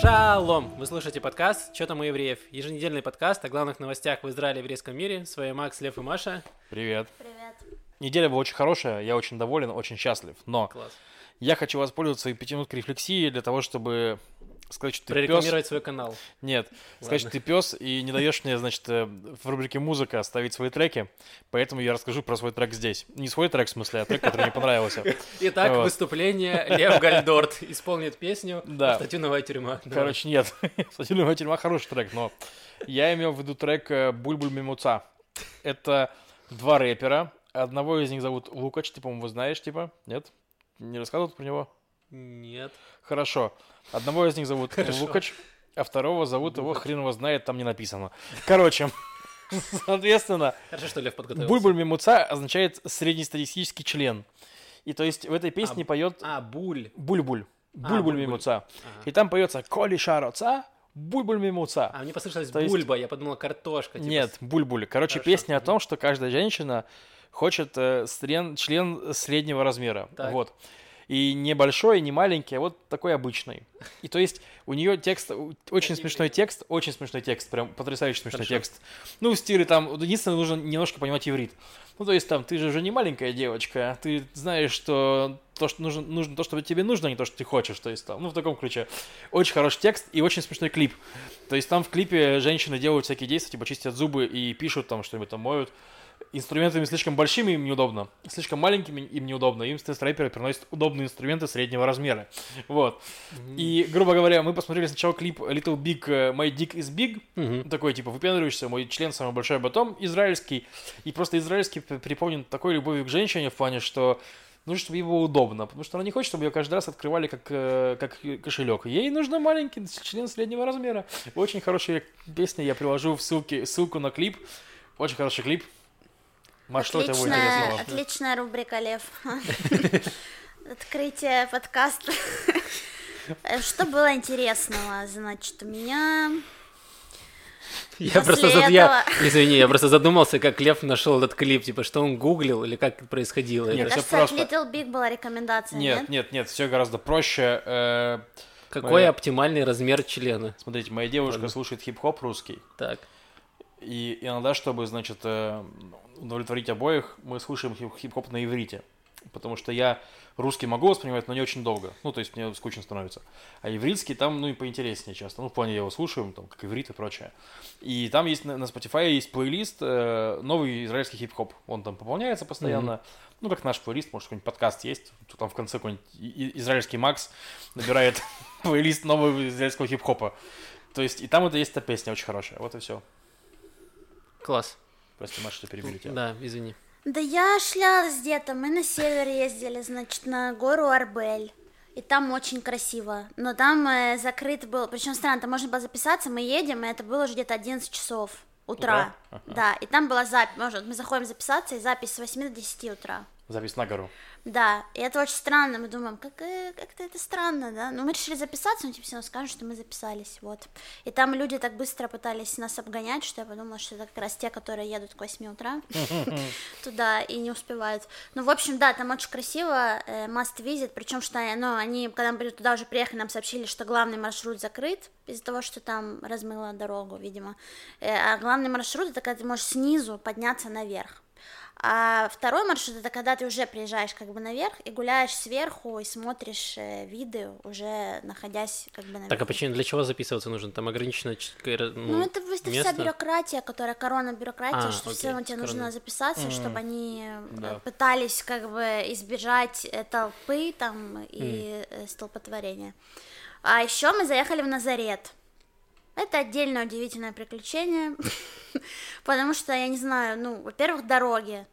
Шалом! Вы слушаете подкаст «Чё там у евреев?» Еженедельный подкаст о главных новостях в Израиле и еврейском мире. С вами Макс, Лев и Маша. Привет. Привет. Неделя была очень хорошая, я очень доволен, очень счастлив. Но Класс. я хочу воспользоваться своей пятиминуткой рефлексии для того, чтобы сказать, что ты пес. Прорекламировать свой канал. Нет, сказать, что ты пес и не даешь мне, значит, э, в рубрике музыка оставить свои треки, поэтому я расскажу про свой трек здесь. Не свой трек, в смысле, а трек, который мне понравился. Итак, Вот. выступление. Лев Гальдорт исполнит песню Да. «Статюновая тюрьма». Короче, нет. Статюновая тюрьма хороший трек, но я имел в виду трек э, Бульбуль Мимуца. Это два рэпера. Одного из них зовут Лукач, ты, по-моему, знаешь, типа? Нет? Не рассказывают про него? Нет. Хорошо. Одного из них зовут Хорошо. Лукач, а второго зовут его хрен его знает, там не написано. Короче, соответственно, Хорошо, что Лев подготовился. Бульбуль Мимуца означает среднестатистический член. И то есть в этой песне А, поет А, буль. Бульбуль. Бульбуль Бульбуль. Мимуца. Ага. И там поется Коли Шароца, Бульбуль Мимуца. А мне послышалось То есть- бульба, я подумал картошка. типа Нет, Бульбуль. Короче, Хорошо. песня о том, что каждая женщина хочет э, стрен- член среднего размера. Так. Вот. И не большой, и не маленький, а вот такой обычный. И то есть у нее текст, очень смешной текст, очень смешной текст, прям потрясающий смешной Хорошо. текст. Ну, в стиле там, единственное, нужно немножко понимать иврит. Ну, то есть там, ты же уже не маленькая девочка, ты знаешь, что то, что нужно, нужно то, что тебе нужно, а не то, что ты хочешь. То есть там, ну, в таком ключе. Очень хороший текст и очень смешной клип. То есть там в клипе женщины делают всякие действия, типа чистят зубы и пишут там что-нибудь там моют. Инструментами слишком большими им неудобно, слишком маленькими им неудобно. Им рэперы приносят удобные инструменты среднего размера. Вот. И, грубо говоря, мы посмотрели сначала клип Little Big э, My Dick is Big. Мгм. Такой, типа, выпендриваешься, мой член самый большой батон, израильский. И просто израильский п- преполнен такой любовью к женщине в плане, что нужно, чтобы ей было удобно, потому что она не хочет, чтобы ее каждый раз открывали как, э, как кошелек. Ей нужно маленький член среднего размера. Очень хорошая песня, я приложу в ссылке, ссылку на клип. Очень хороший клип. Маш, что это будет Отличная, интересного? отличная рубрика, Лев. Открытие подкаста. Что было интересного? Значит, у меня... Я После просто, зад- я, этого- извини, я просто задумался, как Лев нашел этот клип, типа, что он гуглил или как происходило. Нет, это. Кажется, просто. Little Big была рекомендация, нет? Нет, нет, нет, все гораздо проще. Э, Какой моя- оптимальный размер члена? Смотрите, моя девушка Ладно. слушает хип-хоп русский. Так. И иногда, чтобы, значит, э, удовлетворить обоих, мы слушаем хип- хип-хоп на иврите. Потому что я русский могу воспринимать, но не очень долго. Ну, то есть мне скучно становится. А ивритский там, ну, и поинтереснее часто. Ну, в плане я его слушаю, там, как иврит и прочее. И там есть на, Spotify есть плейлист э, новый израильский хип-хоп. Он там пополняется постоянно. Ну, как наш плейлист, может, какой-нибудь подкаст есть. Там в конце какой-нибудь израильский Макс набирает плейлист нового израильского хип-хопа. То есть, и там это есть эта песня очень хорошая. Вот и все. Класс. Прости, Маша, что перебили тебя. Да, извини. Да я шлялась где-то, мы на север ездили, значит, на гору Арбель. И там очень красиво. Но там э, закрыт был, причем странно, там можно было записаться, мы едем, и это было уже где-то 11 часов утра. Утра? Ага. Да, и там была запись, может, мы заходим записаться, и запись с 8 до 10 утра. Запись на гору. Да, и это очень странно, мы думаем, как, э, как-то это странно, да, но мы решили записаться, но типа все равно скажут, что мы записались, вот. И там люди так быстро пытались нас обгонять, что я подумала, что это как раз те, которые едут к 8 утра туда и не успевают. Ну, в общем, да, там очень красиво, э, must visit, причем что, ну, они, когда мы туда уже приехали, нам сообщили, что главный маршрут закрыт из-за того, что там размыло дорогу, видимо. Э, а главный маршрут, это когда ты можешь снизу подняться наверх. А второй маршрут это когда ты уже приезжаешь как бы наверх и гуляешь сверху и смотришь э, виды, уже находясь как бы наверху. Так, а почему, для чего записываться нужно? Там ограничено... ч- кайра- Ну, это, это вся бюрократия, которая корона бюрократия, А, что окей, все равно тебе нужно корона. записаться, чтобы они э, да. пытались как бы избежать э, толпы там и э, столпотворения. А еще мы заехали в Назарет. Это отдельное удивительное приключение, потому что, я не знаю, ну, во-первых, дороги.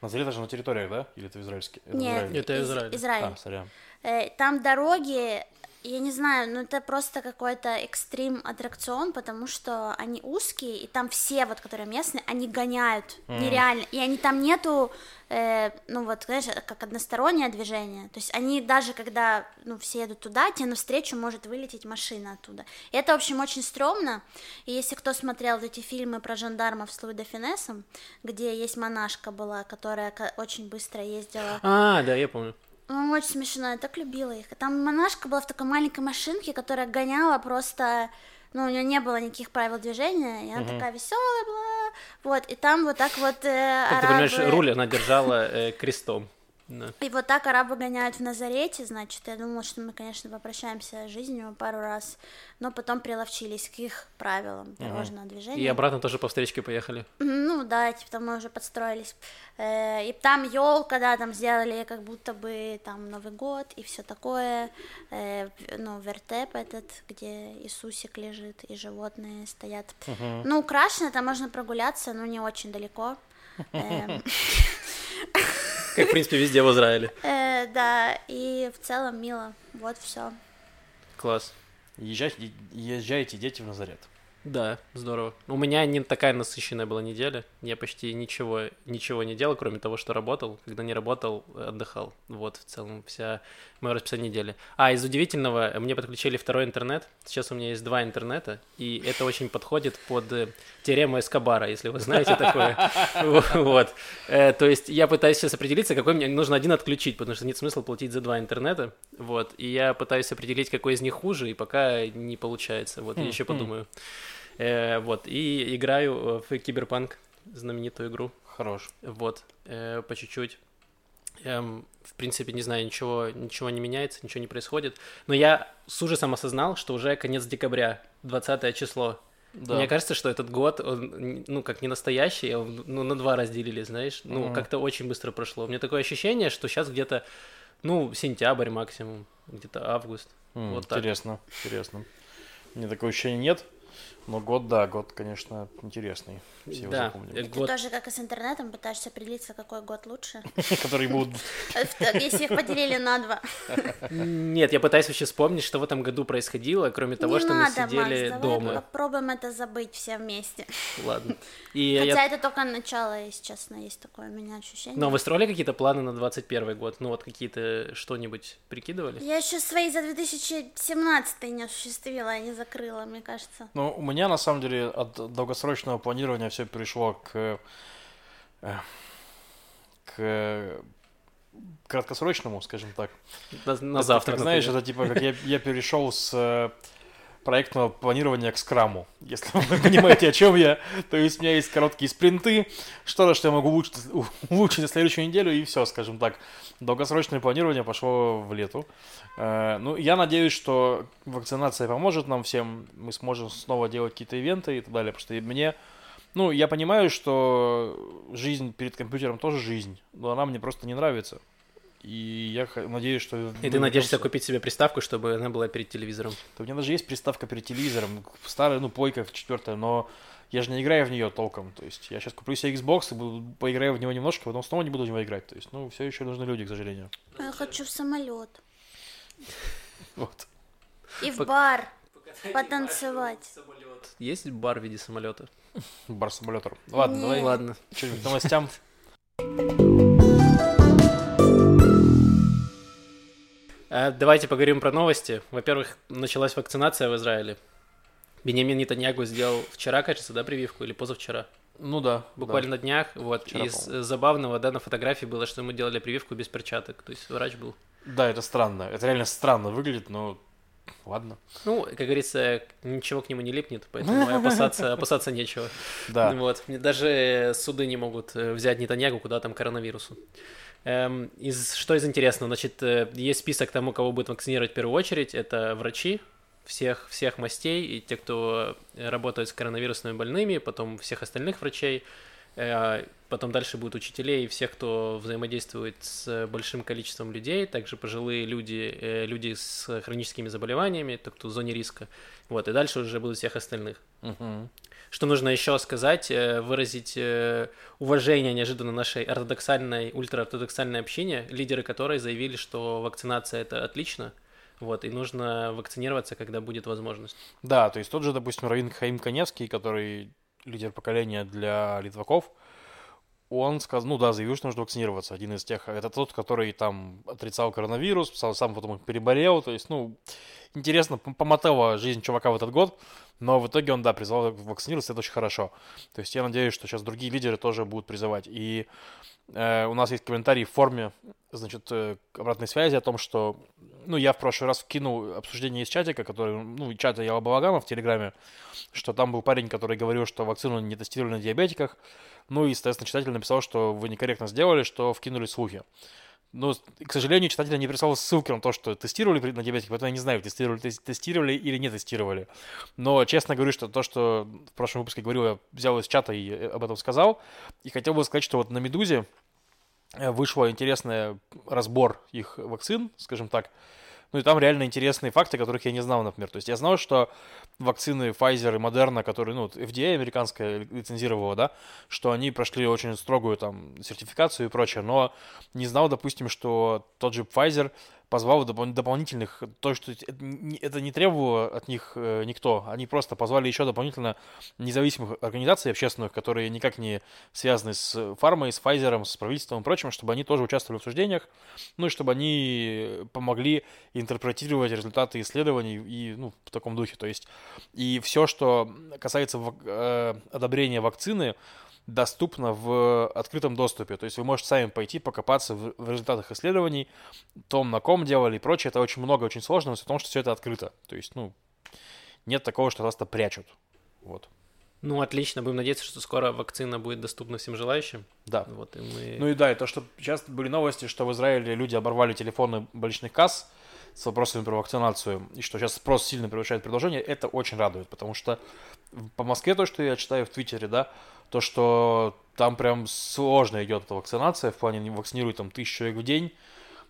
Назарет это же на территориях, да? Или это в израильске? Это в Нет, Израиле? Это из- Израиль. Израиль. А, сорян. Э, Там дороги я не знаю, ну это просто какой-то экстрим аттракцион, потому что они узкие, и там все вот, которые местные, они гоняют нереально, и они там нету, э, ну вот, знаешь, как одностороннее движение, то есть они даже когда, ну, все едут туда, тебе навстречу может вылететь машина оттуда, и это, в общем, очень стрёмно, и если кто смотрел эти фильмы про жандармов с Луи де Финесом, где есть монашка была, которая очень быстро ездила А, да, я помню. Ну, очень смешно, я так любила их. Там монашка была в такой маленькой машинке, которая гоняла просто... Ну, у нее не было никаких правил движения, и она такая веселая была. Вот, и там вот так вот э, Как ты арабы... понимаешь, руль она держала э, крестом. Да. И вот так арабы гоняют в Назарете, значит, я думала, что мы, конечно, попрощаемся с жизнью пару раз, но потом приловчились к их правилам дорожного движения. И обратно тоже по встречке поехали. Ну да, типа там мы уже подстроились. Э, И там елка, да, там сделали как будто бы там Новый год и все такое. Э, Ну, вертеп этот, где Иисусик лежит и животные стоят. Ну, украшено, там можно прогуляться, но не очень далеко. Как, в принципе, везде в Израиле. э, Да, и в целом мило. Вот все. Класс. Езжайте, езжайте, дети, в Назарет. Да, здорово. У меня не такая насыщенная была неделя. Я почти ничего, ничего не делал, кроме того, что работал. Когда не работал, отдыхал. Вот в целом вся мое расписание недели. А, из удивительного, мне подключили второй интернет. Сейчас у меня есть два интернета, и это очень подходит под э, теорему Эскобара, если вы знаете такое. Вот. Э, То есть я пытаюсь сейчас определиться, какой мне нужно один отключить, потому что нет смысла платить за два интернета. Вот. И я пытаюсь определить, какой из них хуже, и пока не получается. Вот, я еще подумаю. Э, вот, и играю в Киберпанк, знаменитую игру. Хорош. Вот, э, по чуть-чуть. Эм, в принципе, не знаю, ничего, ничего не меняется, ничего не происходит. Но я с ужасом осознал, что уже конец декабря, 20 число. Да. Мне кажется, что этот год, он, ну, как не настоящий, а он, ну, на два разделили, знаешь. Ну, Мгм. как-то очень быстро прошло. У меня такое ощущение, что сейчас где-то, ну, сентябрь максимум, где-то август. М, Вот так. Интересно, интересно. Мне такого ощущения нет, но год, да, год, конечно, интересный. Все его Да, запомнили. э, Ты год тоже, как и с интернетом, пытаешься определиться, какой год лучше. Которые будут... Э, Если их поделили на два. Нет, я пытаюсь вообще вспомнить, что в этом году происходило, кроме того, что мы сидели давай дома. попробуем это забыть все вместе. Ладно. Хотя это только начало, если честно, есть такое у меня ощущение. Но вы строили какие-то планы на 21 год? Ну вот какие-то что-нибудь прикидывали? Я еще свои за 2017 не осуществила, а не закрыла, мне кажется. Ну, у меня, на самом деле, от долгосрочного планирования все перешло к... э, к краткосрочному, скажем так. На, на Это, завтра, как, знаешь, например. это типа, как я, я перешел с э, проектного планирования к скраму, если вы понимаете, о чем я. То есть у меня есть короткие спринты, что-то, что я могу улучшить, улучшить на следующую неделю, и все, скажем так. Долгосрочное планирование пошло в лету. Э, Ну, я надеюсь, что вакцинация поможет нам всем, мы сможем снова делать какие-то ивенты и так далее, потому что мне ну, я понимаю, что жизнь перед компьютером тоже жизнь, но она мне просто не нравится. И я надеюсь, что... И ты надеешься купить себе приставку, чтобы она была перед телевизором. Да у меня даже есть приставка перед телевизором, старая, ну, плойка четвертая, но я же не играю в нее толком. То есть я сейчас куплю себе Xbox и буду, поиграю в него немножко, потом снова не буду в него играть. То есть, ну, все еще нужны люди, к сожалению. Я хочу в самолет. Вот. И в бар. Потанцевать. Есть бар в виде самолета? Бар самолетор. Ладно, давай Ладно. что-нибудь к новостям. Давайте поговорим про новости. Во-первых, началась вакцинация в Израиле. Бенямин Нетаньягу сделал вчера, кажется, да, прививку или позавчера? Ну да. Буквально на днях. Вот. Вчера, Из по-моему. забавного, да, на фотографии было, что ему делали прививку без перчаток. То есть врач был. Да. да, это странно. Это реально странно выглядит, но ладно. Ну, как говорится, ничего к нему не липнет, поэтому опасаться, опасаться нечего. Да. Вот. Даже суды не могут э, взять Нетаньягу куда там коронавирусу. Эм, из, что из интересного? Значит, э, есть список тому, кого будет вакцинировать в первую очередь. Это врачи всех, всех мастей и те, кто э, работает с коронавирусными больными, потом всех остальных врачей. Э, Потом дальше будут учителей и всех, кто взаимодействует с большим количеством людей, также пожилые люди, э, люди с хроническими заболеваниями, те, кто в зоне риска. Вот, и дальше уже будут всех остальных. Что нужно еще сказать, э, выразить уважение неожиданно нашей ортодоксальной, ультраортодоксальной общине, лидеры которой заявили, что вакцинация это отлично, Вот, и нужно вакцинироваться, когда будет возможность. Да, то есть тот же, допустим, Равин Хаим Коневский, который лидер поколения для литваков, он сказал, ну да, заявил, что нужно вакцинироваться. Один из тех, это тот, который там отрицал коронавирус, сам, сам потом переболел. То есть, ну, интересно, помотала жизнь чувака в этот год, но в итоге он, да, призвал вакцинироваться, это очень хорошо. То есть я надеюсь, что сейчас другие лидеры тоже будут призывать. И э, у нас есть комментарий в форме, значит, э, обратной связи о том, что, ну, я в прошлый раз вкинул обсуждение из чатика, который, ну, чата Яла Балагана в Телеграме, что там был парень, который говорил, что вакцину не тестировали на диабетиках, ну и, соответственно, читатель написал, что вы некорректно сделали, что вкинули слухи. Но, к сожалению, читатель не прислал ссылки на то, что тестировали на диабетике, поэтому я не знаю, тестировали, тестировали или не тестировали. Но честно говорю, что то, что в прошлом выпуске говорил, я взял из чата и э, об этом сказал. И хотел бы сказать, что вот на «Медузе» э, вышел интересный разбор их вакцин, скажем так. Ну и там реально интересные факты, которых я не знал, например. То есть я знал, что вакцины Pfizer и Moderna, которые, ну, FDA американская лицензировала, да, что они прошли очень строгую там сертификацию и прочее, но не знал, допустим, что тот же Pfizer позвал допол- дополнительных, то, что это не требовало от них э, никто, они просто позвали еще дополнительно независимых организаций общественных, которые никак не связаны с фармой, с Pfizer, с правительством и прочим, чтобы они тоже участвовали в обсуждениях, ну и чтобы они помогли интерпретировать результаты исследований и, ну, в таком духе, то есть и все, что касается э, одобрения вакцины, доступно в открытом доступе. То есть вы можете сами пойти покопаться в, в результатах исследований, том, на ком делали и прочее. Это очень много, очень сложно, но в том, что все это открыто. То есть, ну, нет такого, что просто прячут. Вот. Ну, отлично. Будем надеяться, что скоро вакцина будет доступна всем желающим. Да. Вот, и мы... Ну и да, и то, что сейчас были новости, что в Израиле люди оборвали телефоны больничных касс с вопросами про вакцинацию, и что сейчас спрос сильно превышает предложение, это очень радует, потому что по Москве то, что я читаю в Твиттере, да, то, что там прям сложно идет эта вакцинация, в плане вакцинируют там тысячу человек в день,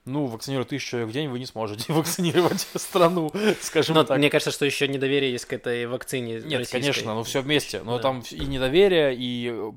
ну, вакцинировать тысячу человек в день вы не сможете вакцинировать страну, скажем но так. Мне кажется, что еще недоверие есть к этой вакцине Нет, российской. конечно, ну все вместе. Но Да. там и недоверие, и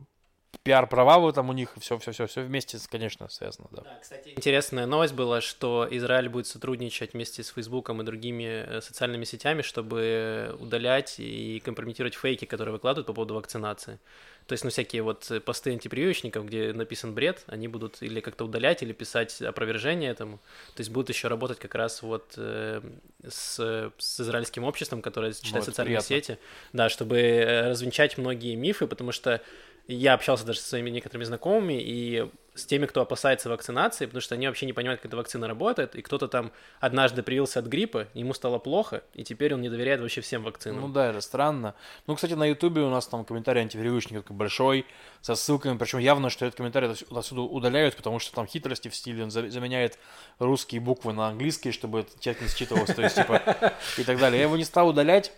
пиар-права в этом у них, все, все, все, все вместе, конечно, связано, да. Да, кстати, интересная новость была, что Израиль будет сотрудничать вместе с Фейсбуком и другими э, социальными сетями, чтобы удалять и компрометировать фейки, которые выкладывают по поводу вакцинации. То есть, ну, всякие вот э, посты антипрививочников, где написан бред, они будут или как-то удалять, или писать опровержение этому. То есть будут еще работать как раз вот э, с, с израильским обществом, которое читает это социальные приятно. сети, да, чтобы э, развенчать многие мифы, потому что я общался даже со своими некоторыми знакомыми и с теми, кто опасается вакцинации, потому что они вообще не понимают, как эта вакцина работает, и кто-то там однажды привился от гриппа, ему стало плохо, и теперь он не доверяет вообще всем вакцинам. Ну да, это странно. Ну, кстати, на Ютубе у нас там комментарий антивирусник такой большой, со ссылками, причем явно, что этот комментарий отс- отсюда удаляют, потому что там хитрости в стиле, он за- заменяет русские буквы на английские, чтобы текст не считывался, то есть, типа, и так далее. Я его не стал удалять,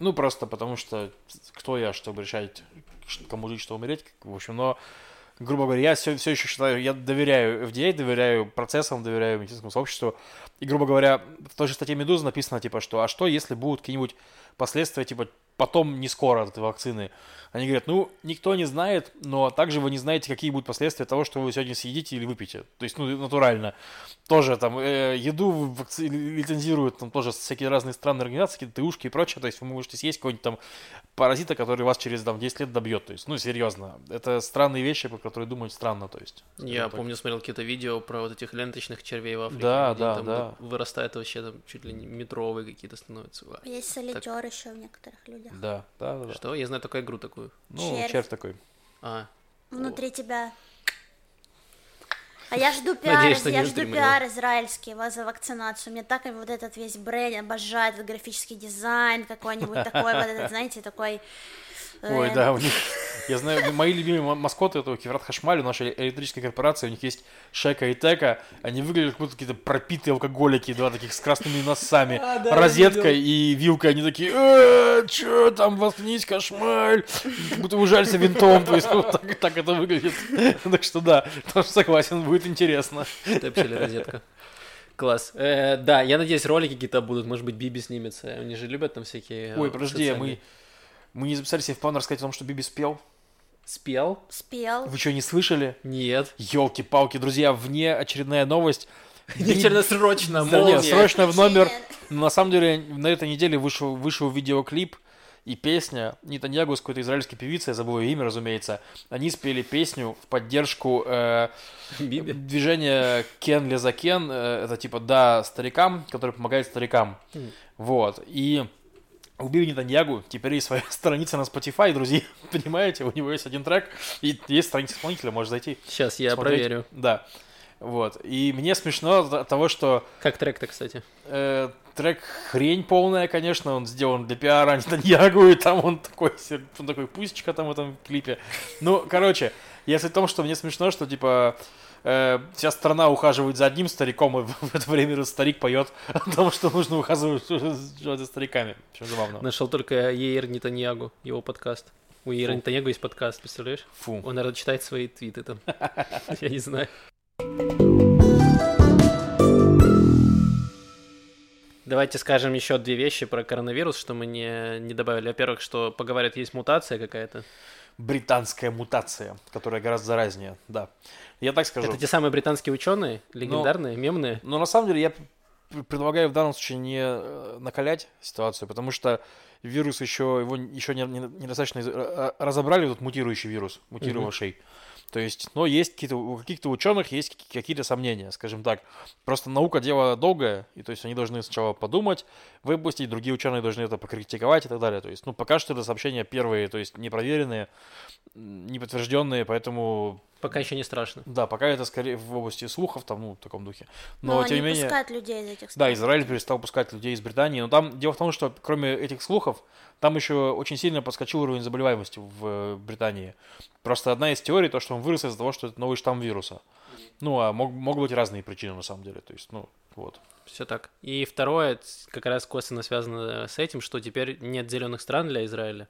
ну, просто потому что кто я, чтобы решать, кому жить, что умереть, в общем, но, грубо говоря, я все, все еще считаю, я доверяю FDA, доверяю процессам, доверяю медицинскому сообществу, и, грубо говоря, в той же статье Медузы написано, типа, что, а что, если будут какие-нибудь последствия, типа, потом не скоро от этой вакцины? Они говорят, ну, никто не знает, но также вы не знаете, какие будут последствия того, что вы сегодня съедите или выпьете. То есть, ну, натурально. Тоже там э, еду вакци- лицензируют, там тоже всякие разные странные организации, какие-то ТУшки и прочее. То есть, вы можете съесть какой-нибудь там паразита, который вас через там 10 лет добьет. То есть, ну, серьезно. Это странные вещи, про которые думать странно, то есть. Я так. помню, смотрел какие-то видео про вот этих ленточных червей в Африке. Да, где да, там да. Вырастает вообще там чуть ли не метровые какие-то становятся. Есть солитер еще в некоторых людях. Да, да, да. да. Что? Я знаю только игру такую. Ну, Червь. червь такой. А, Внутри тебя. А я жду пиар, Надеюсь, я жду пиар израильский ва- за вакцинацию. Мне так вот этот весь бренд обожает, графический дизайн какой-нибудь такой, вот этот, знаете, такой... э, Ой, да, у них, я знаю, мои любимые ма- маскоты этого Кеврат Хашмаль, у нашей электрической корпорации, у них есть Шека и Тека, они выглядят как будто какие-то пропитые алкоголики, два таких с красными носами, А, да, розеткой и вилкой, они такие, э, чё там, воткнись, Хашмаль, как будто ужалься винтом, то есть вот так, так это выглядит, так что да, тоже согласен, будет интересно. Тэпсель розетка. Класс. Э, да, я надеюсь, ролики какие-то будут, может быть, Биби снимется. Они же любят там всякие... Ой, э, подожди, социальные- мы, мы не записали себе в план рассказать о том, что Биби спел, Спел? Спел. вы что, не слышали? Нет. Елки-палки, друзья, вне очередная новость. Вечерно срочно, молния. срочно в номер. На самом деле на этой неделе вышел, вышел видеоклип и песня Нетаньягу с какой-то израильской певицей, я забыл ее имя, разумеется. Они спели песню в поддержку э, Биби. движения Кен Ле за Кен. э, это типа «Да старикам», который помогает старикам. Вот. И у Биби Нетаньягу теперь есть своя страница на Spotify, друзья. Понимаете, у него есть один трек, и есть страница исполнителя, можешь зайти. Сейчас я смотреть. проверю. Да. Вот. И мне смешно от того, что Как трек-то, кстати? Э, трек хрень полная, конечно, он сделан для пиара Нетаньягу, и там он такой, он такой пусечка там в этом клипе. Ну, короче, если в том, что мне смешно, что, типа, э, вся страна ухаживает за одним стариком, и в, это время этот старик поет о том, что нужно ухаживать за стариками. Очень забавно. Нашел только Ейр Нетаньягу, его подкаст. У Ейра Фу. Нетаньягу есть подкаст, представляешь? Фу. Он, наверное, читает свои твиты там. Я не знаю. Давайте скажем еще две вещи про коронавирус, что мы не, не добавили. Во-первых, что поговорят, есть мутация какая-то. Британская мутация, которая гораздо заразнее, да. Я так скажу. Это те самые британские ученые, легендарные, мемные. Но на самом деле я предлагаю в данном случае не э, накалять ситуацию, потому что вирус еще его еще не, не- недостаточно из- э, разобрали, тут мутирующий вирус, мутировавший. То есть, но есть какие-то, у каких-то ученых есть какие- какие-то сомнения, скажем так. Просто наука дело долгое, и то есть они должны сначала подумать, выпустить, другие ученые должны это покритиковать и так далее. То есть, ну, пока что это сообщения первые, то есть непроверенные, неподтвержденные, поэтому Пока еще не страшно. да, пока это скорее в области слухов, там, ну, в таком духе. Но, Но, тем не менее... пускают людей из этих Да, стран. Израиль перестал пускать людей из Британии, но там дело в том, что кроме этих слухов, там еще очень сильно подскочил уровень заболеваемости в э, Британии. Просто одна из теорий, то, что он вырос из-за того, что это новый штамм вируса. Ну, а мог, могут быть разные причины на самом деле. То есть, ну, вот. Все так. И второе, как раз косвенно связано с этим, что теперь нет зеленых стран для Израиля.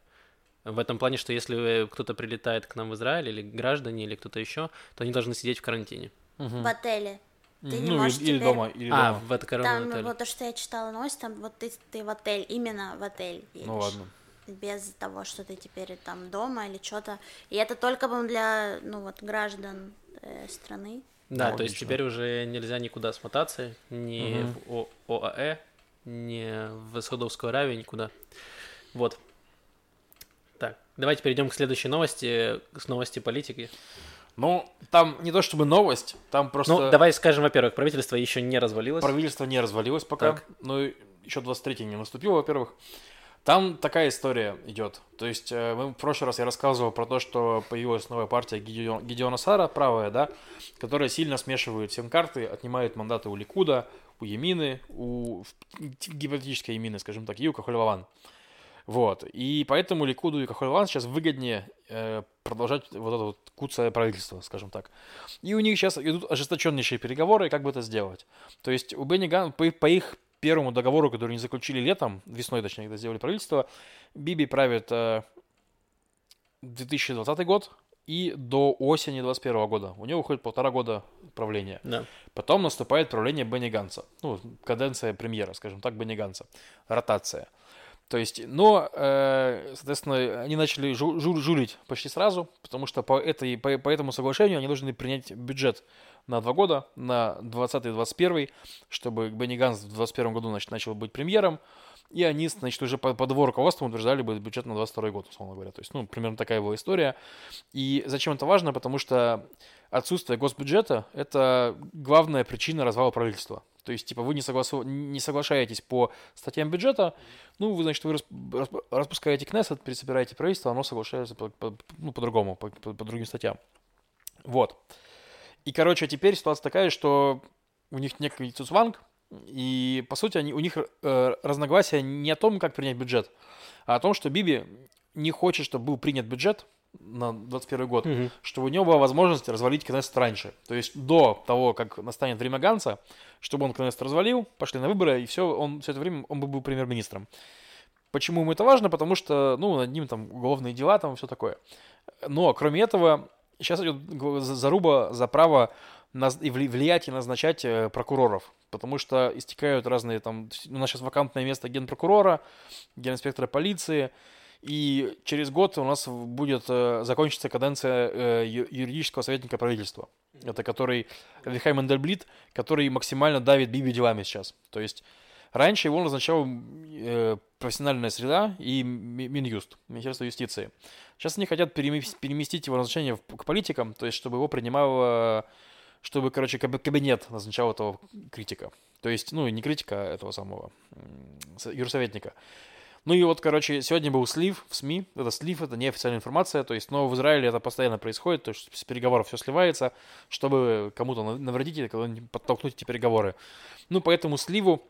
В этом плане, что если э, кто-то прилетает к нам в Израиль, или граждане, или кто-то еще, то они должны сидеть в карантине. В отеле. Ты не ну, можешь или, или теперь- дома, или А, дома. в это Там отеле. вот то, что я читала новость, там вот ты, ты в отель, именно в отель едешь. Ну, ладно. Без того, что ты теперь там дома или что-то. И это только бы для, ну вот, граждан э, страны. Да, Ну, то есть логично. теперь уже нельзя никуда смотаться, ни Мгм. в О- ОАЭ, ни в Саудовскую Аравию, никуда. Вот. Давайте перейдем к следующей новости, к новости политики. Ну, там не то чтобы новость, там просто Ну, давай скажем, во-первых, правительство еще не развалилось. правительство не развалилось пока. Так. Ну, и еще 23 не наступило, во-первых. Там такая история идет. То есть, э, в прошлый раз я рассказывал про то, что появилась новая партия Гидеон- Гидеона Сара, правая, да, которая сильно смешивает всем карты, отнимает мандаты у Ликуда, у Емины, у гипотетической Емины, скажем так, и у Кахолеван. Вот. И поэтому Ликуду и Кахолеван сейчас выгоднее э, продолжать вот это вот куцое правительство, скажем так. И у них сейчас идут ожесточеннейшие переговоры, как бы это сделать. То есть у Бенни Ган, по, их- по их первому договору, который они заключили летом, весной, точнее, когда сделали правительство, Биби правит э, 2020 год и до осени 2021 года. У него уходит полтора года правления. Да. Потом наступает правление Бенни Ганса. Ну, каденция премьера, скажем так, Бенни Ганса. Ротация. То есть, но, э, соответственно, они начали жу- жу- жулить почти сразу, потому что по, этой, по, по этому соглашению они должны принять бюджет на два года, на 20 и 21, чтобы Бенни Ганс в 21 году значит, начал быть премьером, и они, значит, уже по- под его руководством утверждали бы бюджет на 22 год, условно говоря. То есть, ну, примерно такая его история. И зачем это важно? Потому что отсутствие госбюджета – это главная причина развала правительства. То есть, типа, вы не, согласу... не соглашаетесь по статьям бюджета, ну, вы, значит, вы рас- рас- распускаете Кнессет, пересобираете правительство, оно соглашается по- по- ну, по-другому, по, по- по другим статьям. Вот. И, короче, теперь ситуация такая, что у них некий цуцванг, и, по сути, они, у них э, разногласия не о том, как принять бюджет, а о том, что Биби не хочет, чтобы был принят бюджет на 21 год, Мгм. чтобы у него была возможность развалить Кнессет раньше. То есть до того, как настанет время Ганса, чтобы он Кнессет развалил, пошли на выборы, и все, он все это время он бы был премьер-министром. Почему ему это важно? Потому что, ну, над ним там уголовные дела, там все такое. Но, кроме этого, сейчас идет заруба за право и вли- влиять и назначать э, прокуроров. Потому что истекают разные там... У нас сейчас вакантное место генпрокурора, генинспектора полиции. И через год у нас будет э, закончится каденция э, юридического советника правительства. Это который Вихай Мендельблит, который максимально давит Биби делами сейчас. То есть раньше его назначал э, профессиональная среда и Ми- Минюст, Министерство юстиции. Сейчас они хотят перемес- переместить его назначение к политикам, то есть чтобы его принимал, э, чтобы, короче, каб- кабинет назначал этого критика. То есть, ну, не критика, а этого самого юрсоветника. Ну и вот, короче, сегодня был слив в СМИ. Это слив, это неофициальная информация. То есть, но в Израиле это постоянно происходит. То есть с переговоров все сливается, чтобы кому-то на- навредить или кого-нибудь подтолкнуть эти переговоры. Ну, по этому сливу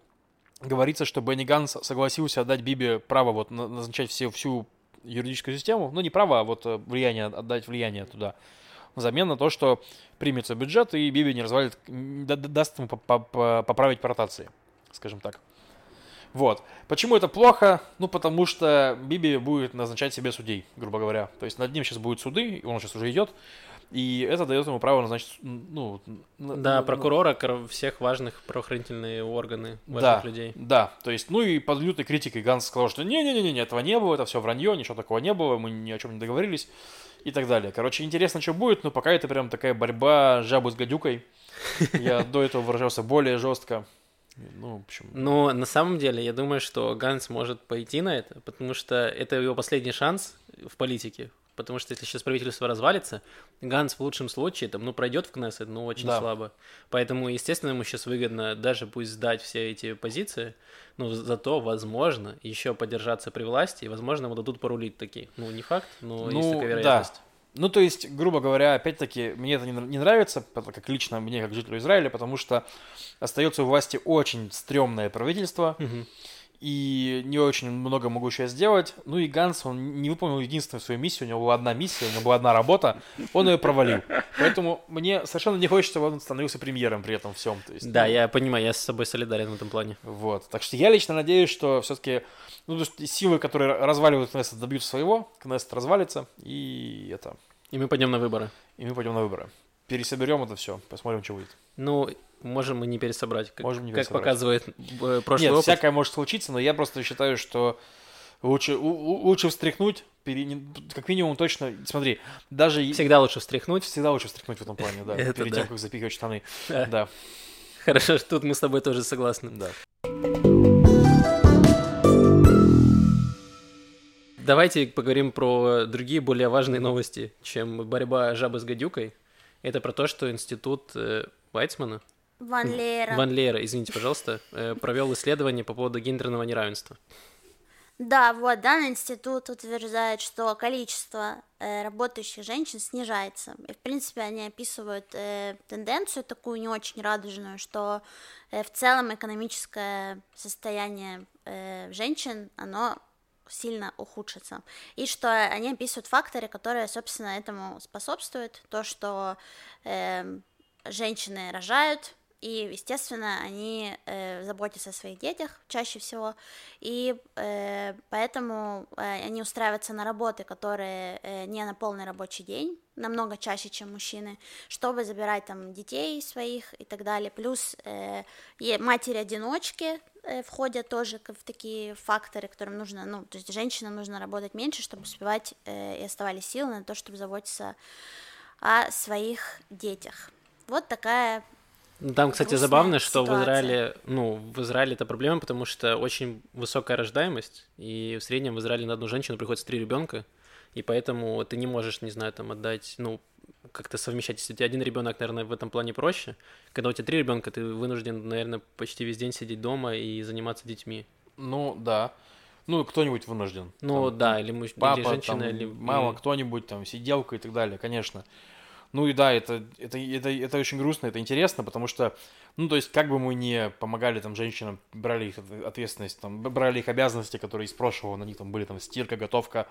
говорится, что Бенни Ганс согласился отдать Биби право вот на- назначать все, всю юридическую систему. Ну, не право, а вот э, влияние, отдать влияние туда. Взамен на то, что примется бюджет, и Биби не развалит, даст ему по- по- по- поправить по ротации, скажем так. Вот. Почему это плохо? Ну, потому что Биби будет назначать себе судей, грубо говоря. То есть над ним сейчас будут суды, он сейчас уже идет, и это дает ему право назначить, ну... Да, н- прокурора, всех важных правоохранительные органы важных да, людей. Да, то есть, ну и под лютой критикой Ганс сказал, что не-не-не, этого не было, это все вранье, ничего такого не было, мы ни о чем не договорились и так далее. Короче, интересно, что будет, но пока это прям такая борьба жабы с гадюкой. Я до этого выражался более жестко. Ну, в общем, Но на самом деле я думаю, что Ганс может пойти на это, потому что это его последний шанс в политике. Потому что если сейчас правительство развалится, Ганс в лучшем случае там, ну, пройдет в Кнессет, но очень Да. слабо. Поэтому, естественно, ему сейчас выгодно даже пусть сдать все эти позиции, но зато, возможно, еще подержаться при власти, и, возможно, ему дадут порулить такие. Ну, не факт, но есть Ну, такая да. Ну, то есть, грубо говоря, опять-таки, мне это не, нрав- не нравится, как лично мне, как жителю Израиля, потому что остается у власти очень стрёмное правительство, Мгм. И не очень много могу сейчас сделать. Ну и Ганс, он не выполнил единственную свою миссию, у него была одна миссия, у него была одна работа, он ее провалил. Поэтому мне совершенно не хочется, чтобы он становился премьером при этом всем. То есть, Да, ну, я понимаю, я с собой солидарен в этом плане. Вот. Так что я лично надеюсь, что все-таки ну, силы, которые разваливают Кнессет, добьются своего, Кнессет развалится, и это. И мы пойдем на выборы. И мы пойдем на выборы. Пересоберем это все, посмотрим, что будет. Ну, можем мы не пересобрать, как, Можем не как пересобрать. показывает э, прошлый Нет, опыт. всякое может случиться, но я просто считаю, что лучше, у- лучше встряхнуть, пере- как минимум точно, смотри, даже Всегда лучше встряхнуть. всегда лучше встряхнуть в этом плане, да, перед да. тем, как запихивать штаны. Да. Да, Хорошо, тут мы с тобой тоже согласны. да. Давайте поговорим про другие более важные новости, чем борьба жабы с гадюкой. Это про то, что институт э, Вайцмана, Ван Лейера. Ван Леера, извините, пожалуйста, э, провел исследование по поводу гендерного неравенства. Да, вот, данный институт утверждает, что количество э, работающих женщин снижается. И, в принципе, они описывают э, тенденцию такую не очень радужную, что э, в целом экономическое состояние э, женщин, оно сильно ухудшится. И что они описывают факторы, которые, собственно, этому способствуют. То, что эм, женщины рожают, и, естественно, они э, заботятся о своих детях чаще всего, и э, поэтому э, они устраиваются на работы, которые э, не на полный рабочий день, намного чаще, чем мужчины, чтобы забирать там детей своих и так далее. Плюс э, матери-одиночки э, входят тоже в такие факторы, которым нужно, ну, то есть женщинам нужно работать меньше, чтобы успевать э, и оставались силы на то, чтобы заботиться о своих детях. Вот такая Там, кстати, Грустная забавно, что в ситуация. Израиле, ну, в Израиле это проблема, потому что очень высокая рождаемость, и в среднем в Израиле на одну женщину приходится три ребенка, и поэтому ты не можешь, не знаю, там отдать, ну, как-то совмещать. Если у тебя один ребенок, наверное, в этом плане проще. Когда у тебя три ребенка, ты вынужден, наверное, почти весь день сидеть дома и заниматься детьми. Ну, да. Ну, кто-нибудь вынужден. Ну, Там, да, или, муж... папа, или женщина, там, или мама, кто-нибудь, там, сиделка и так далее, конечно. Ну и да, это, это, это, это очень грустно, это интересно, потому что, ну, то есть, как бы мы не помогали там женщинам, брали их от- ответственность, там, брали их обязанности, которые из прошлого, на них там были там стирка, готовка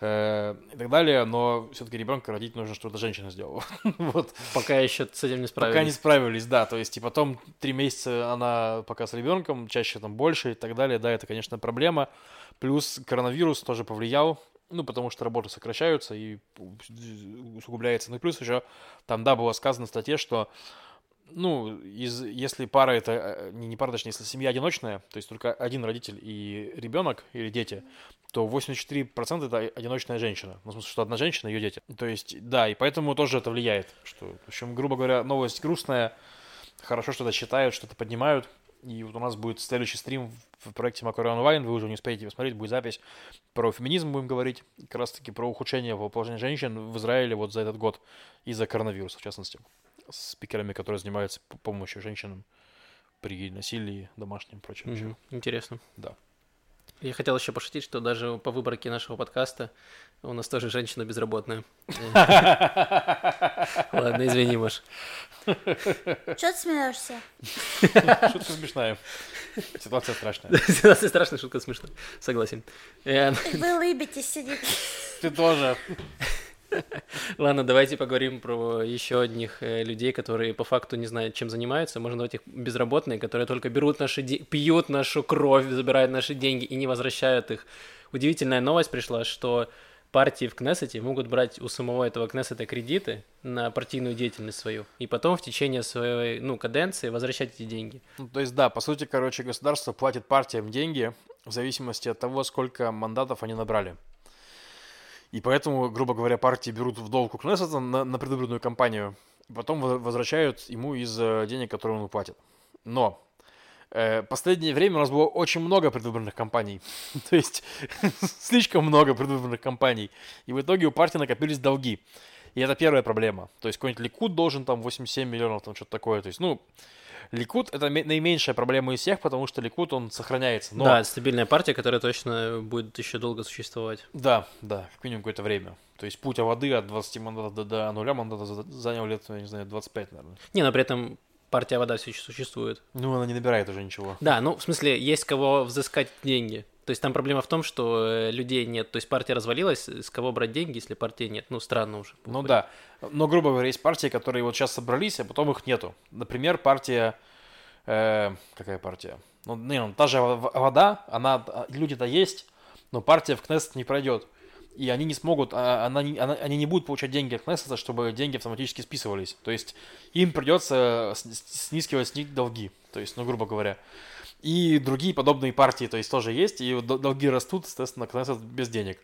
э, и так далее, но все-таки ребенка родить нужно, чтобы эта женщина сделала. Вот. Пока еще с этим не справились. Пока не справились, да, то есть и потом три месяца она пока с ребенком, чаще там больше и так далее, да, это, конечно, проблема. Плюс коронавирус тоже повлиял, ну, потому что работы сокращаются и усугубляется. Ну, плюс еще там, да, было сказано в статье, что ну, из, если пара это, э, не, не пара, точнее, если семья одиночная, то есть только один родитель и ребенок или дети, то 84% это одиночная женщина. Ну, в смысле, что одна женщина и ее дети. То есть, да, и поэтому тоже это влияет. Что, в общем, грубо говоря, новость грустная. Хорошо, что-то считают, что-то поднимают. И вот у нас будет следующий стрим в проекте Макаре онлайн, вы уже не успеете посмотреть, будет запись про феминизм будем говорить, как раз таки про ухудшение положения женщин в Израиле вот за этот год из-за коронавируса, в частности с спикерами, которые занимаются помощью женщинам при насилии домашнем и прочем. Угу. Интересно. Да. Я хотел еще пошутить, что даже по выборке нашего подкаста у нас тоже женщина безработная. Ладно, извини, Маш. Че ты смеешься? Шутка смешная. Ситуация страшная. Ситуация страшная, шутка смешная. Согласен. Э, Вы улыбитесь, сидите. Ты тоже. Ладно, давайте поговорим про еще одних э, людей, которые по факту не знают, чем занимаются. Можно назвать их безработные, которые только берут наши деньги, пьют нашу кровь, забирают наши деньги и не возвращают их. Удивительная новость пришла, что партии в Кнессете могут брать у самого этого Кнессета кредиты на партийную деятельность свою, и потом в течение своей, ну, каденции возвращать эти деньги. Ну, то есть, да, по сути, короче, государство платит партиям деньги в зависимости от того, сколько мандатов они набрали. И поэтому, грубо говоря, партии берут в долг у Кнессета на, на предвыборную кампанию, потом возвращают ему из э, денег, которые он платит. Но последнее время у нас было очень много предвыборных кампаний. То есть слишком много предвыборных кампаний. И в итоге у партии накопились долги. И это первая проблема. То есть какой-нибудь Ликуд должен там 87 миллионов, там что-то такое. То есть, ну, Ликут это наименьшая проблема из всех, потому что Ликут он сохраняется. Но... Да, стабильная партия, которая точно будет еще долго существовать. Да, да, как минимум какое-то время. То есть путь воды от 20 мандатов до, до 0 мандатов занял лет, я не знаю, 25, наверное. Не, но при этом партия вода все еще существует. Ну, она не набирает уже ничего. Да, ну, в смысле, есть кого взыскать деньги. То есть там проблема в том, что э, людей нет. То есть партия развалилась, с кого брать деньги, если партии нет? Ну, странно уже. Ну да. Но, грубо говоря, есть партии, которые вот сейчас собрались, а потом их нету. Например, партия... Э, какая партия? Ну, не, ну, та же вода, она, люди-то есть, но партия в Кнессет не пройдет. И они не смогут, а, она, она, они не будут получать деньги от Кнессета, чтобы деньги автоматически списывались. То есть им придется снискивать с них долги. То есть, ну, грубо говоря. И другие подобные партии, то есть, тоже есть, и долги растут, соответственно, Кнессет без денег.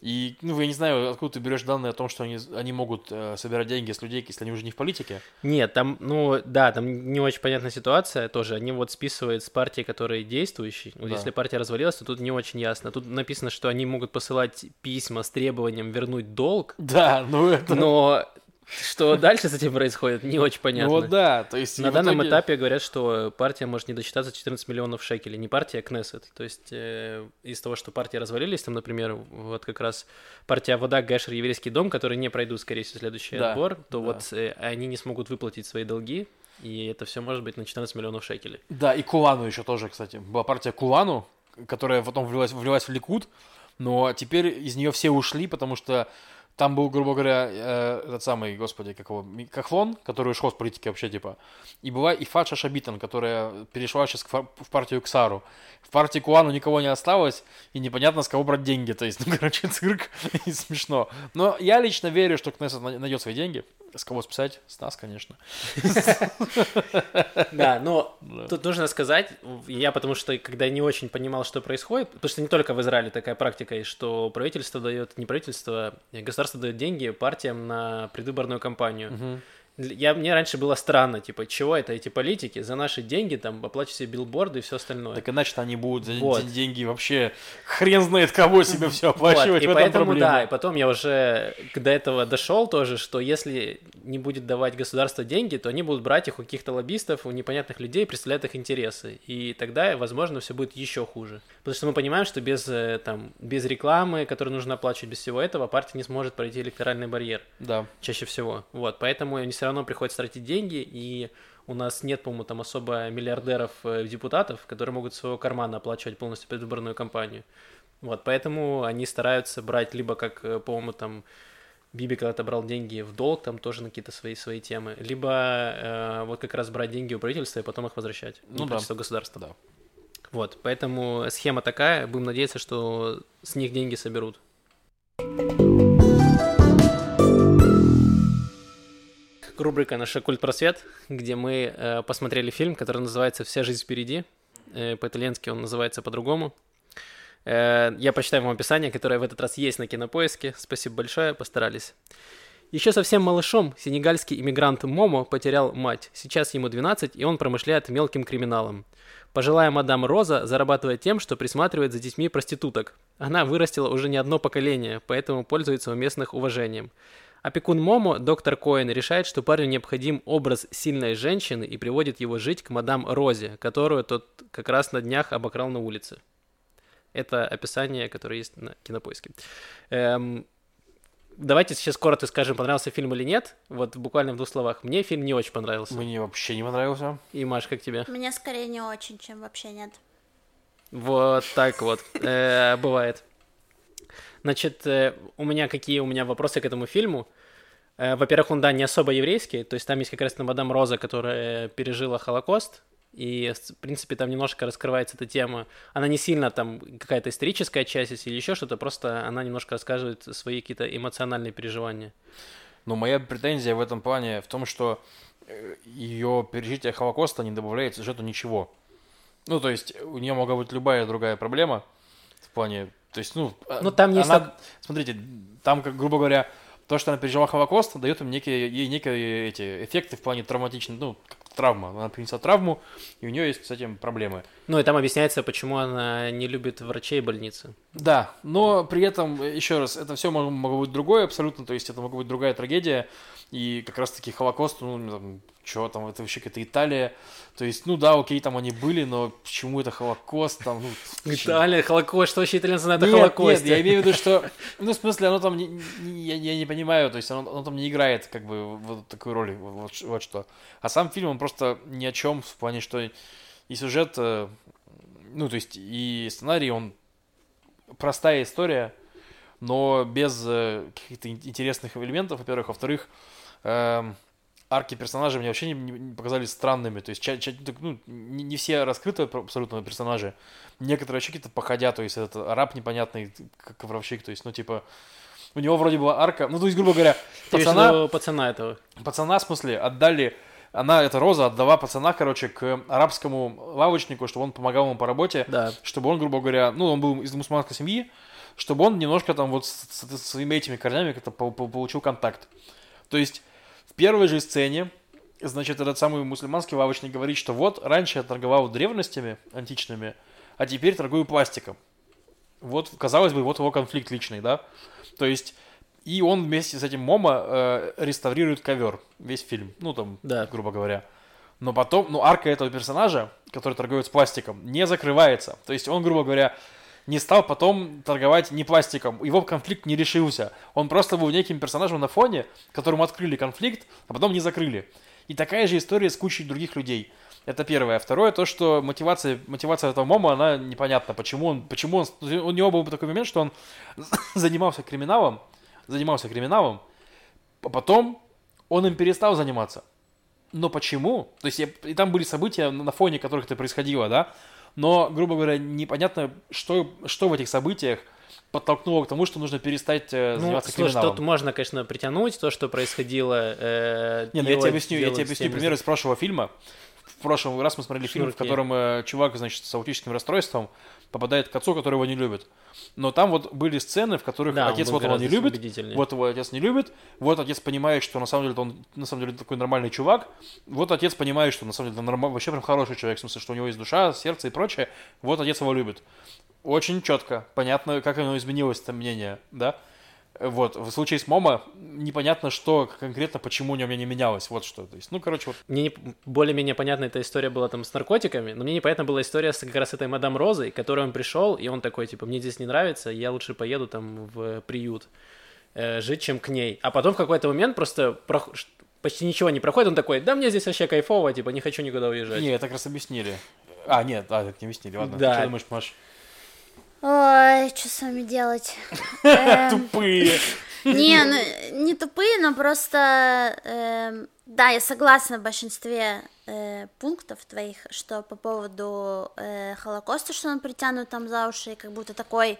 И, ну, я не знаю, откуда ты берешь данные о том, что они, они могут э, собирать деньги с людей, если они уже не в политике. Нет, там, ну, да, там не очень понятная ситуация тоже. Они вот списывают с партии, которые действующие. Вот да. если партия развалилась, то тут не очень ясно. Тут написано, что они могут посылать письма с требованием вернуть долг. Да, ну это... Но что дальше с этим происходит, не очень понятно. Ну вот да, то есть... На данном итоге... этапе говорят, что партия может не досчитаться 14 миллионов шекелей. Не партия, а Кнессет. То есть э, из того, что партии развалились, там, например, вот как раз партия Вода, Гэшер, Еврейский дом, которые не пройдут, скорее всего, следующий да, отбор, то да. вот э, они не смогут выплатить свои долги, и это все может быть на 14 миллионов шекелей. Да, и Кулану еще тоже, кстати. Была партия Кулану, которая потом влилась, влилась в Ликуд, но теперь из нее все ушли, потому что там был, грубо говоря, э, этот самый, господи, как его, Кахлон, который ушел с политики вообще, типа. И была и Фаша Шабитан, которая перешла сейчас в партию Ксару. В партии Куану никого не осталось, и непонятно, с кого брать деньги. То есть, ну, короче, цирк, и смешно. Но я лично верю, что Кнессет найдет свои деньги. С кого списать? С нас, конечно. Да, но тут нужно сказать, я потому что, когда не очень понимал, что происходит, потому что не только в Израиле такая практика есть, что правительство дает, не правительство, государство дает деньги партиям на предвыборную кампанию я, мне раньше было странно, типа, чего это эти политики за наши деньги там оплачивают себе билборды и все остальное. Так иначе-то они будут за вот. деньги вообще хрен знает кого себе все оплачивать. Вот. И поэтому, проблема. да, и потом я уже до этого дошел тоже, что если не будет давать государство деньги, то они будут брать их у каких-то лоббистов, у непонятных людей, представлять их интересы. И тогда, возможно, все будет еще хуже. Потому что мы понимаем, что без, э, там, без рекламы, которую нужно оплачивать, без всего этого, партия не сможет пройти электоральный барьер. Да. Чаще всего. Вот, поэтому они все равно приходится тратить деньги, и у нас нет, по-моему, там особо миллиардеров э, депутатов, которые могут своего кармана оплачивать полностью предвыборную кампанию. Вот, поэтому они стараются брать либо, как, э, по-моему, там Биби когда-то брал деньги в долг, там тоже на какие-то свои, свои темы, либо э, вот как раз брать деньги у правительства и потом их возвращать. Ну, да. государства. Да. Вот, поэтому схема такая, будем надеяться, что с них деньги соберут. Рубрика наша «Культ просвет», где мы э, посмотрели фильм, который называется «Вся жизнь впереди». Э, по-итальянски он называется по-другому. Э, я почитаю вам описание, которое в этот раз есть на Кинопоиске. Спасибо большое, постарались. Еще совсем малышом сенегальский иммигрант Момо потерял мать. Сейчас ему 12, и он промышляет мелким криминалом. Пожилая мадам Роза зарабатывает тем, что присматривает за детьми проституток. Она вырастила уже не одно поколение, поэтому пользуется у местных уважением. Опекун Момо, доктор Коэн, решает, что парню необходим образ сильной женщины и приводит его жить к мадам Розе, которую тот как раз на днях обокрал на улице. Это описание, которое есть на кинопоиске. Эм, давайте сейчас коротко скажем, понравился фильм или нет. Вот буквально в двух словах. Мне фильм не очень понравился. Мне вообще не понравился. И, Маш, как тебе? Мне скорее не очень, чем вообще нет. Вот так вот. Э, бывает. Значит, э, у меня какие у меня вопросы к этому фильму? Э, во-первых, он, да, не особо еврейский, то есть там есть как раз мадам Роза, которая пережила Холокост, и, в принципе, там немножко раскрывается эта тема. Она не сильно там какая-то историческая часть или еще что-то, просто она немножко рассказывает свои какие-то эмоциональные переживания. Но моя претензия в этом плане в том, что э, ее пережитие Холокоста не добавляет сюжету ничего. Ну, то есть, у нее могла быть любая другая проблема в плане, то есть, ну, ну там есть... Она, смотрите, там, как, грубо говоря, то, что она пережила Холокост, дает им некие, ей некие эти эффекты в плане травматичной, ну, травма. Она принесла травму, и у нее есть с этим проблемы. Ну и там объясняется, почему она не любит врачей и больницы. Да, но при этом, еще раз, это все могло, могло быть другое абсолютно, то есть это могла быть другая трагедия, и как раз-таки Холокост, ну, там, что там, это вообще какая-то Италия, то есть, ну да, окей, там они были, но почему это Холокост, там, ну... Италия, Холокост, что вообще итальянцы на это Холокосте? Нет, я имею в виду, что, ну, в смысле, оно там, не, я, я не понимаю, то есть оно, оно там не играет, как бы, вот такую роль, вот, вот что. А сам фильм, он просто ни о чем, в плане, что и сюжет, э, ну, то есть, и сценарий, он простая история, но без э, каких-то интересных элементов, во-первых. Во-вторых, э, арки персонажей мне вообще не, не показались странными. То есть, ча, ча, ну, не, не все раскрыты абсолютно персонажи. Некоторые вообще какие-то походя, то есть, этот араб непонятный, как ковровщик, то есть, ну, типа, у него вроде была арка, ну, то есть, грубо говоря, пацана... пацана этого. Пацана, в смысле, отдали она, эта Роза, отдала пацана, короче, к арабскому лавочнику, чтобы он помогал ему по работе, да. чтобы он, грубо говоря, ну, он был из мусульманской семьи, чтобы он немножко там вот с, с, с своими этими корнями как-то по, по, получил контакт. То есть первой же сцене, значит, этот самый мусульманский лавочник говорит, что вот, раньше я торговал древностями античными, а теперь торгую пластиком. Вот, казалось бы, вот его конфликт личный, да? То есть, и он вместе с этим Момо э, реставрирует ковер, весь фильм, ну, там, да. грубо говоря. Но потом, ну, арка этого персонажа, который торгует с пластиком, не закрывается. То есть он, грубо говоря, не стал потом торговать не пластиком. Его конфликт не решился. Он просто был неким персонажем на фоне, которому открыли конфликт, а потом не закрыли. И такая же история с кучей других людей. Это первое. Второе, то, что мотивация, мотивация этого Момо, она непонятна. Почему он, почему он, у него был такой момент, что он занимался криминалом, занимался криминалом, а потом он им перестал заниматься. Но почему? То есть, и там были события, на фоне которых это происходило, да? Но, грубо говоря, непонятно, что, что в этих событиях подтолкнуло к тому, что нужно перестать э, ну, заниматься слушай, криминалом. тут можно, конечно, притянуть то, что происходило. Э, Не, ну я тебе объясню, я тебе объясню пример из прошлого фильма. В прошлом раз мы смотрели Шнурки. фильм, в котором э, чувак, значит, с аутическим расстройством попадает к отцу, который его не любит. Но там вот были сцены, в которых да, отец вот его не любит, вот его отец не любит, вот отец понимает, что на самом деле он на самом деле такой нормальный чувак, вот отец понимает, что на самом деле норм... вообще прям хороший человек, в смысле, что у него есть душа, сердце и прочее, вот отец его любит. Очень четко, понятно, как оно изменилось, это мнение, да? Вот, в случае с Момо непонятно, что конкретно, почему у него не менялось, вот что. То есть, ну, короче, вот. Мне не, более-менее понятна эта история была там с наркотиками, но мне непонятна была история с как раз этой мадам Розой, к которой он пришел, и он такой, типа, мне здесь не нравится, я лучше поеду там в приют э, жить, чем к ней. А потом в какой-то момент просто про... почти ничего не проходит, он такой, да мне здесь вообще кайфово, типа, не хочу никуда уезжать. Не, это как раз объяснили. А, нет, а, это не объяснили, ладно. Да. Что думаешь, Маш? Ой, что с вами делать? Тупые. Не, ну, не тупые, но просто, э, да, я согласна в большинстве э, пунктов твоих, что по поводу э, Холокоста, что он притянут там за уши, как будто такой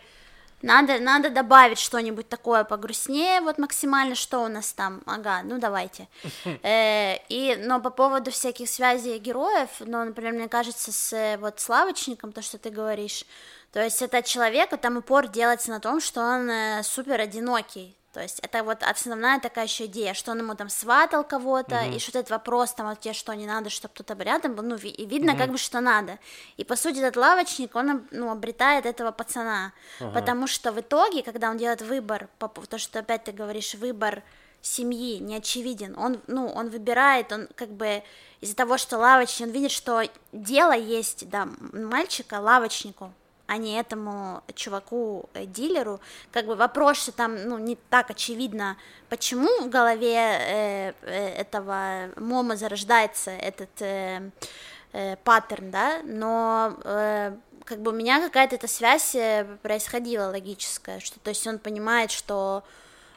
Надо, надо добавить что-нибудь такое погрустнее, вот максимально, что у нас там, ага, ну давайте. Э, и, но по поводу всяких связей героев, ну, например, мне кажется, с вот с лавочником, то, что ты говоришь, то есть это человек, там упор делается на том, что он э, супер одинокий, то есть это вот основная такая еще идея, что он ему там сватал кого-то, mm-hmm. и что этот вопрос там от тебе, что не надо, чтобы кто-то рядом был, ну, и видно mm-hmm. как бы, что надо. И по сути этот лавочник, он, ну, обретает этого пацана, uh-huh. потому что в итоге, когда он делает выбор, то, что опять ты говоришь, выбор семьи не очевиден, он, ну, он выбирает, он как бы из-за того, что лавочник, он видит, что дело есть, да, мальчика, лавочнику, а не этому чуваку э, как бы вопрос, что там ну не так очевидно, почему в голове э, э, этого мома зарождается этот э, э, паттерн, да, но э, как бы у меня какая-то эта связь э, происходила логическая, что то есть он понимает, что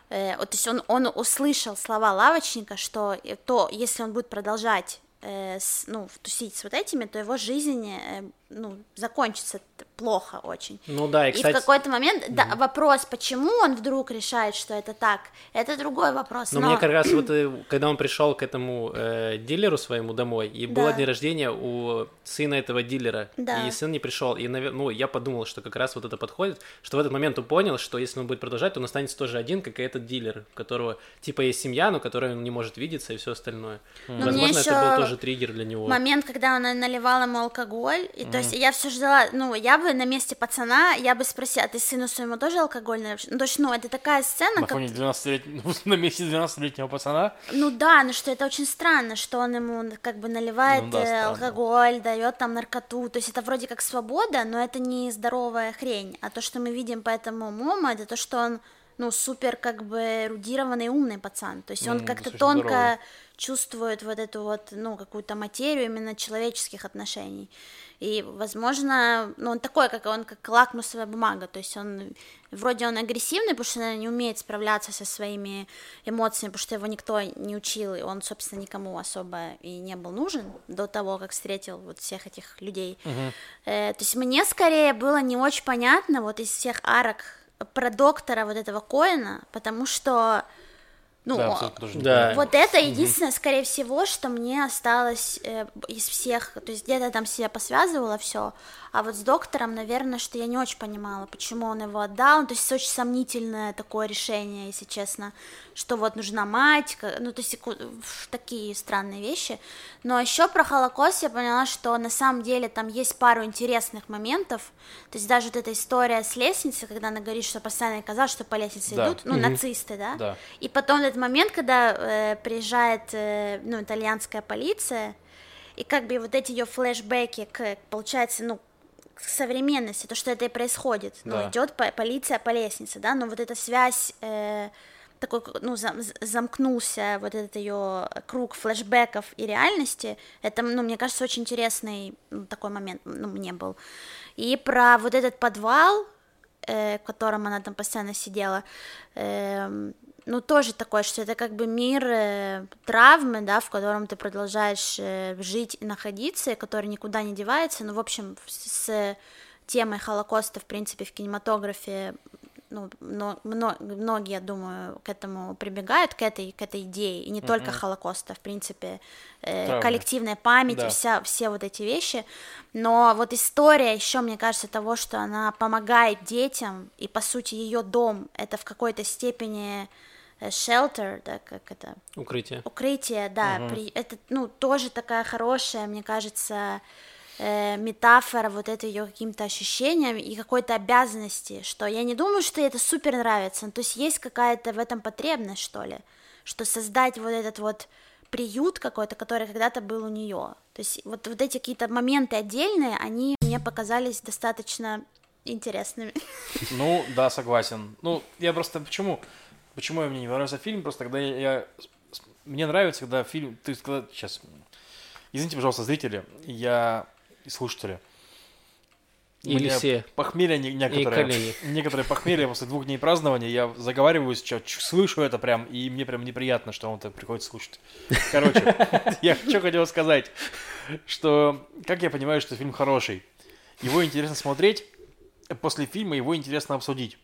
э, то есть он, он услышал слова лавочника, что то, если он будет продолжать с, ну, тусить с вот этими, то его жизнь ну, закончится плохо очень. Ну да, и, кстати... и в какой-то момент, mm-hmm. вопрос, почему он вдруг решает, что это так, это другой вопрос. Но, но... мне как раз вот, э, когда он пришел к этому э, дилеру своему домой, и да. было день рождения у сына этого дилера, да. и сын не пришел, и, ну, я подумал, что как раз вот это подходит, что в этот момент он понял, что если он будет продолжать, то он останется тоже один, как и этот дилер, у которого, типа, есть семья, но которая он не может видеться, и все остальное. Mm-hmm. Возможно, это был тоже триггер для него. Момент, когда он наливал ему алкоголь, и то есть я все ждала, ну, я бы на месте пацана, я бы спросила, а ты сыну своему тоже алкоголь наливаешь? Ну, то есть, ну, это такая сцена, на фоне 12 ну, на месте 12-летнего пацана? Ну да, ну что это очень странно, что он ему как бы наливает ну, да, э, алкоголь, дает там наркоту, то есть это вроде как свобода, но это не здоровая хрень, а то, что мы видим по этому Момо, это то, что он ну, супер, как бы, эрудированный, умный пацан. То есть он мм, как-то тонко здоровый. чувствует вот эту вот, ну, какую-то материю именно человеческих отношений. И, возможно, ну, он такой, как он, как лакмусовая бумага, то есть он, вроде он агрессивный, потому что он не умеет справляться со своими эмоциями, потому что его никто не учил, и он, собственно, никому особо и не был нужен до того, как встретил вот всех этих людей. Uh-huh. Э, то есть мне скорее было не очень понятно вот из всех арок про доктора вот этого Коина, потому что ну, да, да. вот это единственное, угу. скорее всего, что мне осталось э, из всех, то есть где-то там себя посвязывала все, а вот с доктором, наверное, что я не очень понимала, почему он его отдал, ну, то есть очень сомнительное такое решение, если честно, что вот нужна мать, ну, то есть такие странные вещи, но еще про Холокост я поняла, что на самом деле там есть пару интересных моментов, то есть даже вот эта история с лестницей, когда она говорит, что постоянно казалось, что по лестнице да. идут, ну, угу. нацисты, да? да, и потом этот момент, когда э, приезжает, э, ну, итальянская полиция, и как бы вот эти ее флешбеки к, получается, ну, современности, то, что это и происходит. Ну, да. Ну, идет по полиция по лестнице, да, но вот эта связь э, такой, ну, зам, замкнулся вот этот ее круг флешбеков и реальности, это, ну, мне кажется, очень интересный ну, такой момент, ну, мне был. И про вот этот подвал, э, в котором она там постоянно сидела, э, ну, тоже такое, что это как бы мир э, травмы, да, в котором ты продолжаешь э, жить и находиться, который никуда не девается, ну, в общем, с темой Холокоста, в принципе, в кинематографе, ну, но, мно, многие, я думаю, к этому прибегают, к этой, к этой идее, и не mm-hmm. только Холокоста, в принципе, э, коллективная память, да. вся, все вот эти вещи, но вот история еще, мне кажется, того, что она помогает детям, и, по сути, ее дом, это в какой-то степени Э, shelter, да, как это? Укрытие. Укрытие, да. Угу. При, это, ну, тоже такая хорошая, мне кажется, э, метафора вот этой ее каким-то ощущениям и какой-то обязанности, что я не думаю, что ей это супер нравится, ну, то есть есть какая-то в этом потребность, что ли, что создать вот этот вот приют какой-то, который когда-то был у нее. То есть вот, вот эти какие-то моменты отдельные, они мне показались достаточно интересными. Ну, да, согласен. Ну, я просто почему? Почему мне не нравится фильм? Просто когда я, я... Мне нравится, когда фильм... Ты когда... Сейчас. Извините, пожалуйста, зрители. Я... И слушатели. Или все. Похмелье некоторые. Некоторые похмелье после двух дней празднования. Я заговариваюсь, слышу это прям, и мне прям неприятно, что он так приходит слушать. Короче, я что хотел сказать, что, как я понимаю, что фильм хороший. Его интересно смотреть, после фильма его интересно обсудить.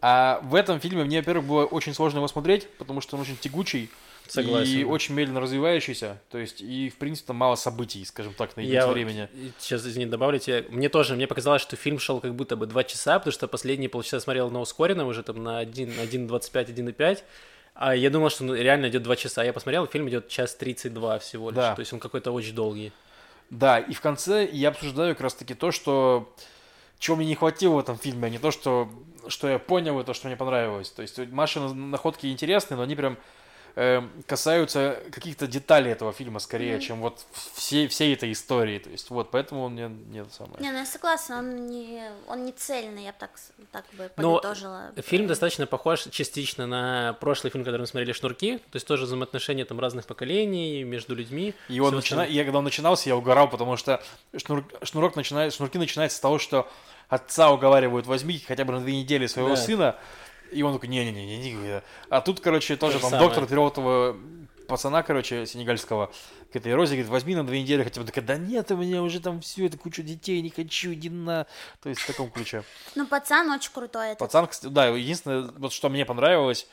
А в этом фильме мне, во-первых, было очень сложно его смотреть, потому что он очень тягучий. Согласен. И очень медленно развивающийся. То есть, и, в принципе, там мало событий, скажем так, на единицу Я вот времени. сейчас, извини, добавлю тебе. Мне тоже, мне показалось, что фильм шел как будто бы два часа, потому что последние полчаса смотрел на ускоренном уже там на 1, 1.25, 1.5. А я думал, что он реально идет два часа. Я посмотрел, фильм идет час 32 всего лишь. Да. То есть он какой-то очень долгий. Да, и в конце я обсуждаю как раз-таки то, что чего мне не хватило в этом фильме, а не то, что, что я понял, и то, что мне понравилось. То есть Маши находки интересные, но они прям э, касаются каких-то деталей этого фильма скорее, чем вот всей, всей этой истории. То есть вот, поэтому он мне не самое. Не, ну я согласна, он не, он не цельный, я бы так, так бы Но подытожила. Фильм Э, достаточно похож частично на прошлый фильм, который мы смотрели «Шнурки». То есть тоже взаимоотношения там разных поколений между людьми. И он начина... я когда он начинался, я угорал, потому что шнур... шнурок начинает... шнурки начинаются с того, что отца уговаривают, возьми хотя бы на две недели своего Да. сына, и он такой, не-не-не, а тут, короче, тоже же там самое. доктор этого пацана, короче, сенегальского, к этой Розе, говорит, возьми на две недели хотя бы, такая, да нет, у меня уже там все, это куча детей, не хочу, иди на... То есть в таком ключе. Ну, пацан очень крутой. Этот. Пацан, кстати, да, единственное, вот что мне понравилось,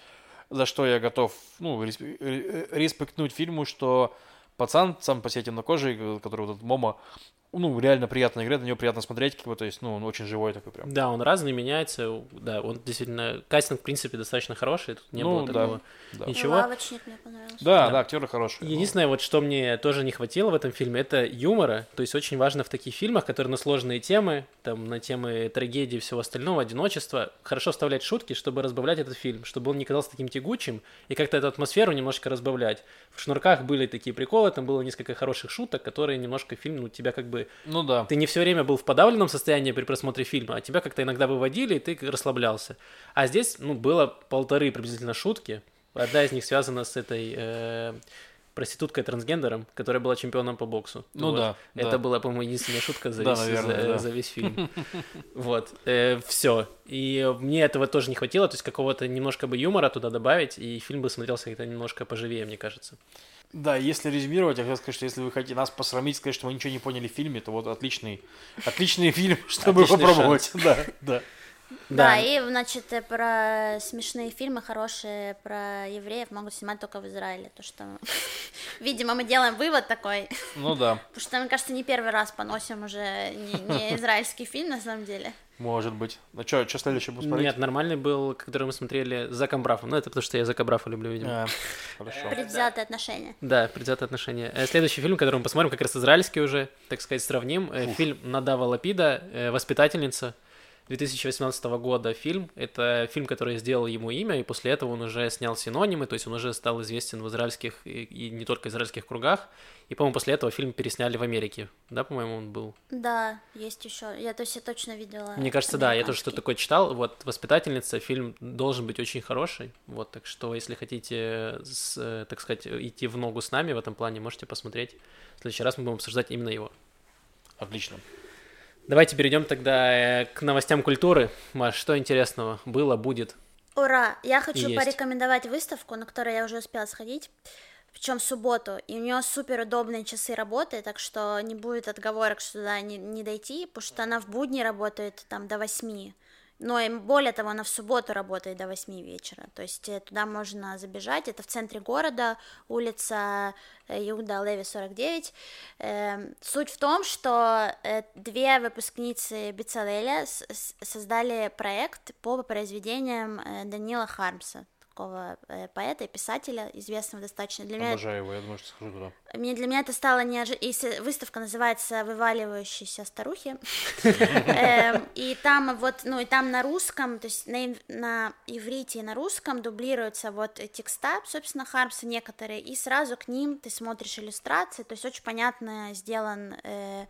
за что я готов, ну, э, респектнуть фильму, что пацан сам по себе темнокожий, э, который вот этот Момо, ну, реально приятно играет, на него приятно смотреть, как бы, то есть, ну, он очень живой такой прям. Да, он разный, меняется. Да, он действительно... Кастинг, в принципе, достаточно хороший. Тут не Ну, было да, такого да. Ничего. Лавочник мне понравился. Да, Да. да, актеры хорошие. ну. Единственное, вот что мне тоже не хватило в этом фильме, это юмора. То есть очень важно в таких фильмах, которые на сложные темы, там, на темы трагедии и всего остального, одиночества, хорошо вставлять шутки, чтобы разбавлять этот фильм, чтобы он не казался таким тягучим, и как-то эту атмосферу немножко разбавлять. В «Шнурках» были такие приколы, там было несколько хороших шуток, которые немножко фильм, ну, тебя как бы... Ну да. Ты не все время был в подавленном состоянии при просмотре фильма, а тебя как-то иногда выводили, и ты расслаблялся. А здесь, ну, было полторы приблизительно шутки. Одна из них связана с этой э, проституткой трансгендером, которая была чемпионом по боксу. Ну да, Это да. была, по-моему, единственная шутка за, Да, весь, наверное, за- да. за весь фильм. Вот, все. И мне этого тоже не хватило, то есть какого-то немножко бы юмора туда добавить, и фильм бы смотрелся как-то немножко поживее, мне кажется. Да, если резюмировать, я хотел сказать, что если вы хотите нас посрамить, сказать, что мы ничего не поняли в фильме, то вот отличный, отличный фильм, чтобы Отличный попробовать. Да, да. Да, и, значит, про смешные фильмы хорошие про евреев могут снимать только в Израиле. То, что, видимо, мы делаем вывод такой. Ну да, Потому что, мне кажется, не первый раз поносим уже не, не израильский фильм, на самом деле. Может быть. Ну что, что следующее будем смотреть? Нет, нормальный был, который мы смотрели с Заком Брафом. Ну, это потому что я Зака Брафа люблю, видимо. А, Хорошо. Предвзятые отношения. Да, предвзятые отношения. Э, Следующий фильм, который мы посмотрим, как раз израильский уже, так сказать, сравним. Э, Фильм Надава Лапида э, «Воспитательница» 2018 года фильм. Это фильм, который сделал ему имя, и после этого он уже снял синонимы, то есть он уже стал известен в израильских и, и не только израильских кругах. И, по-моему, после этого фильм пересняли в Америке. Да, по-моему, он был. Да, есть еще. Я то есть я точно видела. Мне кажется, да, я тоже что-то такое читал. Вот «Воспитательница» фильм должен быть очень хороший. Вот, так что, если хотите, с, так сказать, идти в ногу с нами в этом плане, можете посмотреть. В следующий раз мы будем обсуждать именно его. Отлично. Давайте перейдем тогда э, к новостям культуры. Маш, что интересного было, будет? Ура! Я хочу Есть. порекомендовать выставку, на которую я уже успела сходить. Причем в субботу, и у нее супер удобные часы работы, так что не будет отговорок, что туда не, не дойти, потому что она в будни работает там до 8. Но и более того, она в субботу работает до 8 вечера. То есть э, туда можно забежать. Это в центре города, улица э, Иуда Леви 49. Эм, Суть в том, что э, две выпускницы Бицалеля создали проект по произведениям Данила Хармса, такого э, поэта и писателя, известного достаточно. Для меня Обожаю его, я думаю, что схожу туда. мне, для меня это стало неожиданно. Выставка называется «Вываливающиеся старухи». Эм, И там вот, ну и там на русском, то есть на, ив- на иврите и на русском дублируются вот текста, собственно, Хармса некоторые, и сразу к ним ты смотришь иллюстрации, то есть очень понятно сделан, э,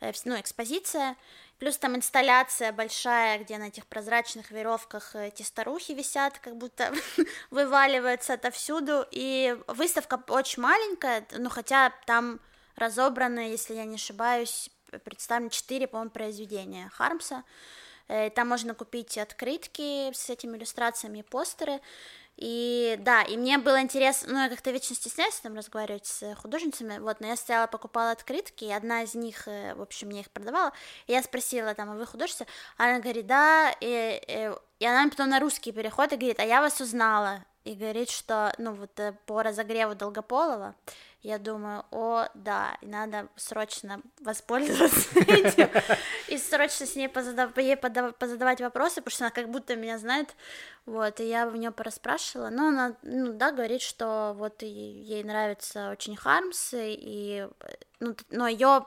э, ну, экспозиция, Плюс там инсталляция большая, где на этих прозрачных веревках э, эти старухи висят, как будто вываливаются отовсюду. И выставка очень маленькая, ну хотя там разобраны, если я не ошибаюсь, представлены четыре, по-моему, произведения Хармса. Э, Там можно купить открытки с этими иллюстрациями постеры. И да, и мне было интересно, ну, я как-то вечно стесняюсь там разговаривать с художницами, вот, но я стояла, покупала открытки, и одна из них, э, в общем, мне их продавала, и я спросила там, а вы художница? Она говорит, да, и, и, и она потом на русский переходит и говорит, а я вас узнала, и говорит, что, ну, вот э, по разогреву Долгополова, я думаю, о, да, надо срочно воспользоваться этим и срочно с ней позадав... ей позадавать вопросы, потому что она как будто меня знает, вот, и я в нее порасспрашивала, но она, ну, да, говорит, что вот ей нравится очень Хармс, и, ну, но ее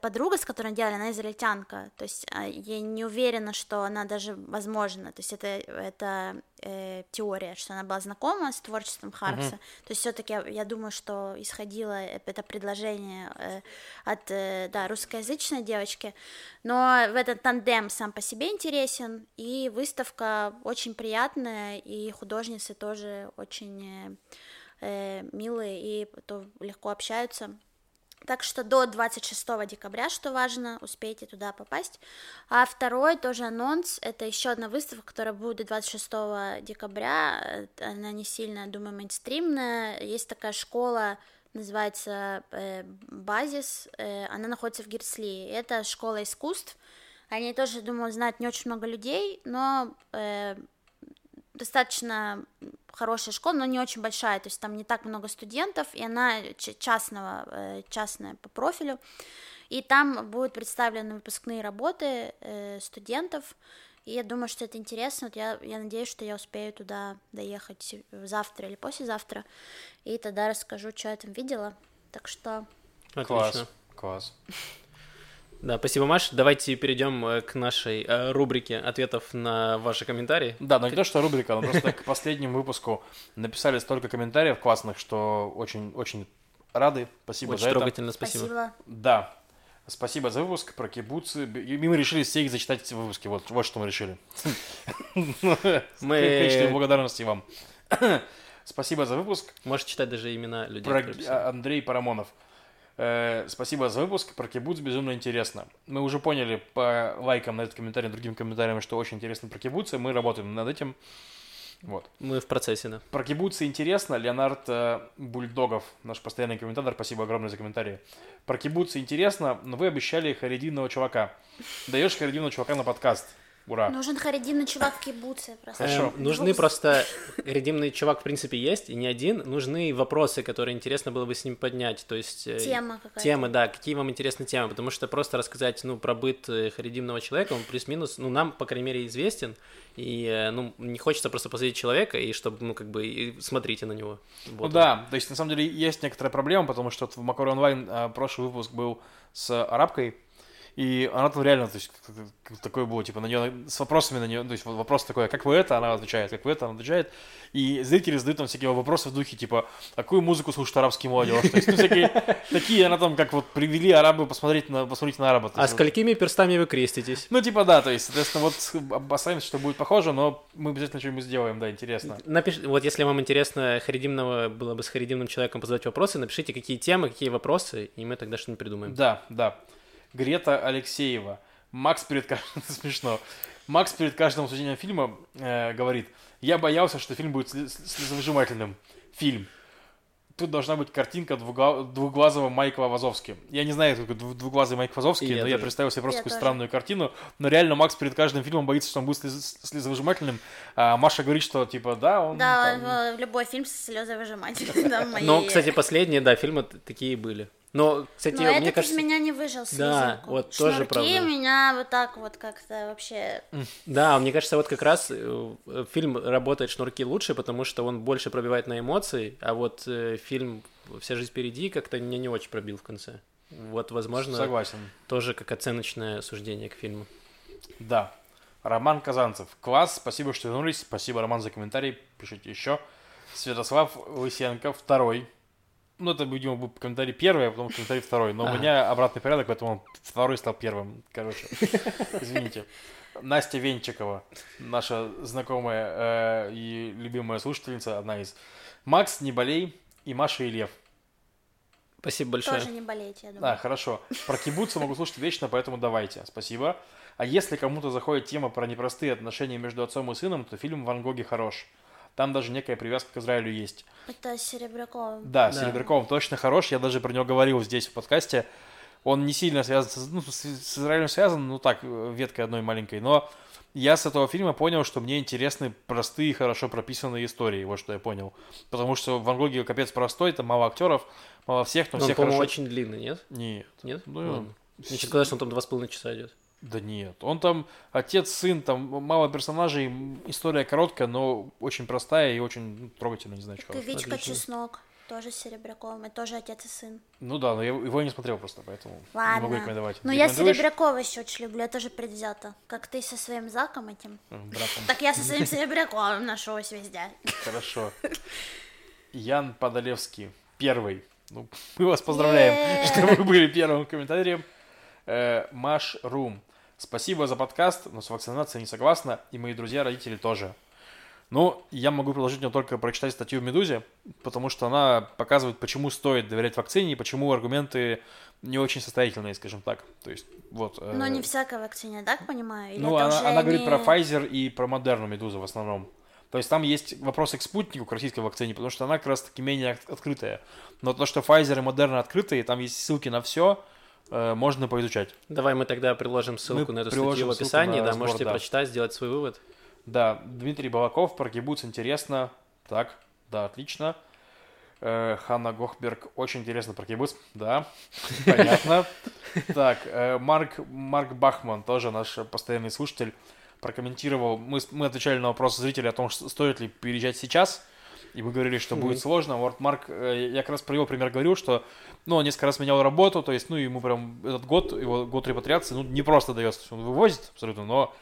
подруга, с которой делали, она израильтянка, то есть а, я не уверена, что она даже возможна, то есть это, это э, теория, что она была знакома с творчеством Хармса, uh-huh. то есть все-таки я, я думаю, что исходило это предложение э, от, э, да, русскоязычной девочки, но в этот тандем сам по себе интересен, и выставка очень приятная, приятная, и художницы тоже очень э, милые и то легко общаются. Так что до 26 декабря, что важно, успейте туда попасть. А второй тоже анонс, это еще одна выставка, которая будет 26 декабря. Она не сильно, думаю, мейнстримная. Есть такая школа, называется э, Базис. Э, она находится в Герсли. Это школа искусств. Они тоже, думаю, знают не очень много людей, но э, достаточно хорошая школа, но не очень большая, то есть там не так много студентов, и она частного, э, частная по профилю, и там будут представлены выпускные работы э, студентов, и я думаю, что это интересно, вот я, я надеюсь, что я успею туда доехать завтра или послезавтра, и тогда расскажу, что я там видела, так что... Отлично. Класс, класс. Да, спасибо, Маш. Давайте перейдем э, к нашей э, рубрике ответов на ваши комментарии. Да, но не то, что рубрика, но просто к последнему выпуску написали столько комментариев классных, что очень, очень рады. Спасибо очень за трогательно, спасибо. спасибо. Да. Спасибо за выпуск про кибуцы. И мы решили все их зачитать в выпуске. Вот, вот что мы решили. Мы... В качестве благодарности вам. Спасибо за выпуск. Можешь читать даже имена людей. Про Андрей Парамонов. Э, спасибо за выпуск. Про кибуц безумно интересно. Мы уже поняли по лайкам на этот комментарий, другим комментариям, что очень интересно про кибуцы. Мы работаем над этим. Вот. Мы в процессе, да. Про кибуцы интересно. Леонард э, Бульдогов, наш постоянный комментатор, спасибо огромное за комментарии. Про кибуцы интересно, но вы обещали харидинного чувака. Даешь харидинного чувака на подкаст. Ура. Нужен харидимный чувак в кибуце. Просто. Хорошо. Эм, нужны просто... Харидимный чувак, в принципе, есть, и не один. Нужны вопросы, которые интересно было бы с ним поднять. То есть... Э, Тема какая-то. Темы, да. Какие вам интересны темы? Потому что просто рассказать, ну, про быт э, харидимного человека, он плюс-минус, ну, нам, по крайней мере, известен. И, э, ну, не хочется просто посадить человека, и чтобы, ну, как бы, и смотрите на него. Вот. Ну да, то есть, на самом деле, есть некоторая проблема, потому что в Макаро Онлайн прошлый выпуск был с арабкой, и она там реально, то есть, такое было, типа, на нее, с вопросами на нее, то есть, вопрос такой, а как вы это, она отвечает, как вы это, она отвечает. И зрители задают там всякие вопросы в духе, типа, «А какую музыку слушает арабский молодежь? То есть, ну, всякие такие, она там, как вот, привели арабы посмотреть на, посмотреть на араба. А сколькими перстами вы креститесь? Ну, типа, да, то есть, соответственно, вот, опасаемся, что будет похоже, но мы обязательно что-нибудь сделаем, да, интересно. Напиш... Вот, если вам интересно харидимного, было бы с харидимным человеком позадать вопросы, напишите, какие темы, какие вопросы, и мы тогда что-нибудь придумаем. Да, да. Грета Алексеева. Макс перед каждым... смешно. Макс перед каждым обсуждением фильма э, говорит, я боялся, что фильм будет слезовыжимательным. Фильм. Тут должна быть картинка двугла... двуглазого Майкла Вазовски. Я не знаю, такой двуглазый Майк Вазовский, но я представил себе просто я такую тоже. странную картину. Но реально Макс перед каждым фильмом боится, что он будет слезовыжимательным. А Маша говорит, что типа, да, он... Да, там... любой фильм с слезовыжимательным. Но, кстати, последние, да, фильмы такие были. Но, кстати, Но мне этот кажется... из меня не выжил слезинку. Да, вот Шнурки тоже правда. меня вот так вот как-то вообще... Да, мне кажется, вот как раз э, фильм работает шнурки лучше, потому что он больше пробивает на эмоции, а вот э, фильм «Вся жизнь впереди» как-то меня не очень пробил в конце. Вот, возможно, Согласен. тоже как оценочное суждение к фильму. Да. Роман Казанцев. Класс, спасибо, что вернулись. Спасибо, Роман, за комментарий. Пишите еще. Святослав Лысенко, второй. Ну, это, видимо, был комментарий первый, а потом комментарий второй. Но ага. у меня обратный порядок, поэтому второй стал первым. Короче, извините. Настя Венчикова, наша знакомая э, и любимая слушательница, одна из. Макс, не болей, и Маша и Лев. Спасибо большое. Тоже не болейте, я думаю. Да, хорошо. Про кибуцы могу слушать вечно, поэтому давайте. Спасибо. А если кому-то заходит тема про непростые отношения между отцом и сыном, то фильм «Ван Гоги» хорош. Там даже некая привязка к Израилю есть. Это Серебряков. Да, Да. Серебряков точно хорош, я даже про него говорил здесь в подкасте. Он не сильно связан, с, ну, с, с Израилем связан, ну так, веткой одной маленькой, но я с этого фильма понял, что мне интересны простые, хорошо прописанные истории, вот что я понял. Потому что Ван Гоги капец простой, там мало актеров, мало всех, но Он, все по-моему, хорошо... очень длинный, нет? Нет. Нет? Ну, Ладно. Мне честно казалось, что он там два с половиной часа идет. Да нет, он там отец, сын, там мало персонажей, история короткая, но очень простая и очень ну, трогательная, не знаю, что. Как и Вичка Отлично. Чеснок. Тоже с Серебряковым. И тоже отец и сын. Ну да, но я его не смотрел просто, поэтому не могу Ладно. рекомендовать. Но я Рекомендуешь? Серебрякова еще очень люблю. Я тоже предвзята. Как ты со своим Заком этим. М, Братом. Так я со своим Серебряковым нашелась везде. Хорошо. Ян Подолевский, первый. Ну, мы вас поздравляем, что вы были первым комментарием. Э, Маш Рум. Спасибо за подкаст, но с вакцинацией не согласна, и мои друзья, родители тоже. Ну, я могу предложить мне только прочитать статью в «Медузе», потому что она показывает, почему стоит доверять вакцине и почему аргументы не очень состоятельные, скажем так. То есть, вот. э, Но не всякой вакцине, так понимаю? Или ну, она, она говорит не- про Pfizer и про Moderna Медуза в основном. То есть там есть вопросы к спутнику, к российской вакцине, потому что она как раз таки менее от- открытая. Но то, что Pfizer и Moderna открытые, там есть ссылки на все, можно поизучать. Давай мы тогда приложим ссылку Мы на эту статью в описании, да, разбор, можете да. прочитать, сделать свой вывод. Да, Дмитрий Балаков про кибуц интересно. Так, да, отлично. Э, Ханна Гохберг, очень интересно про кибуц. Да, понятно. Так, э, Марк, Марк Бахман, тоже наш постоянный слушатель, прокомментировал. Мы, мы отвечали на вопрос зрителя о том, что стоит ли переезжать сейчас. И мы говорили, что будет сложно. Вот Марк, э, я как раз про его пример говорил, что ну, он несколько раз менял работу, то есть, ну, ему прям этот год, его год репатриации, ну, не просто дается, он вывозит абсолютно, но,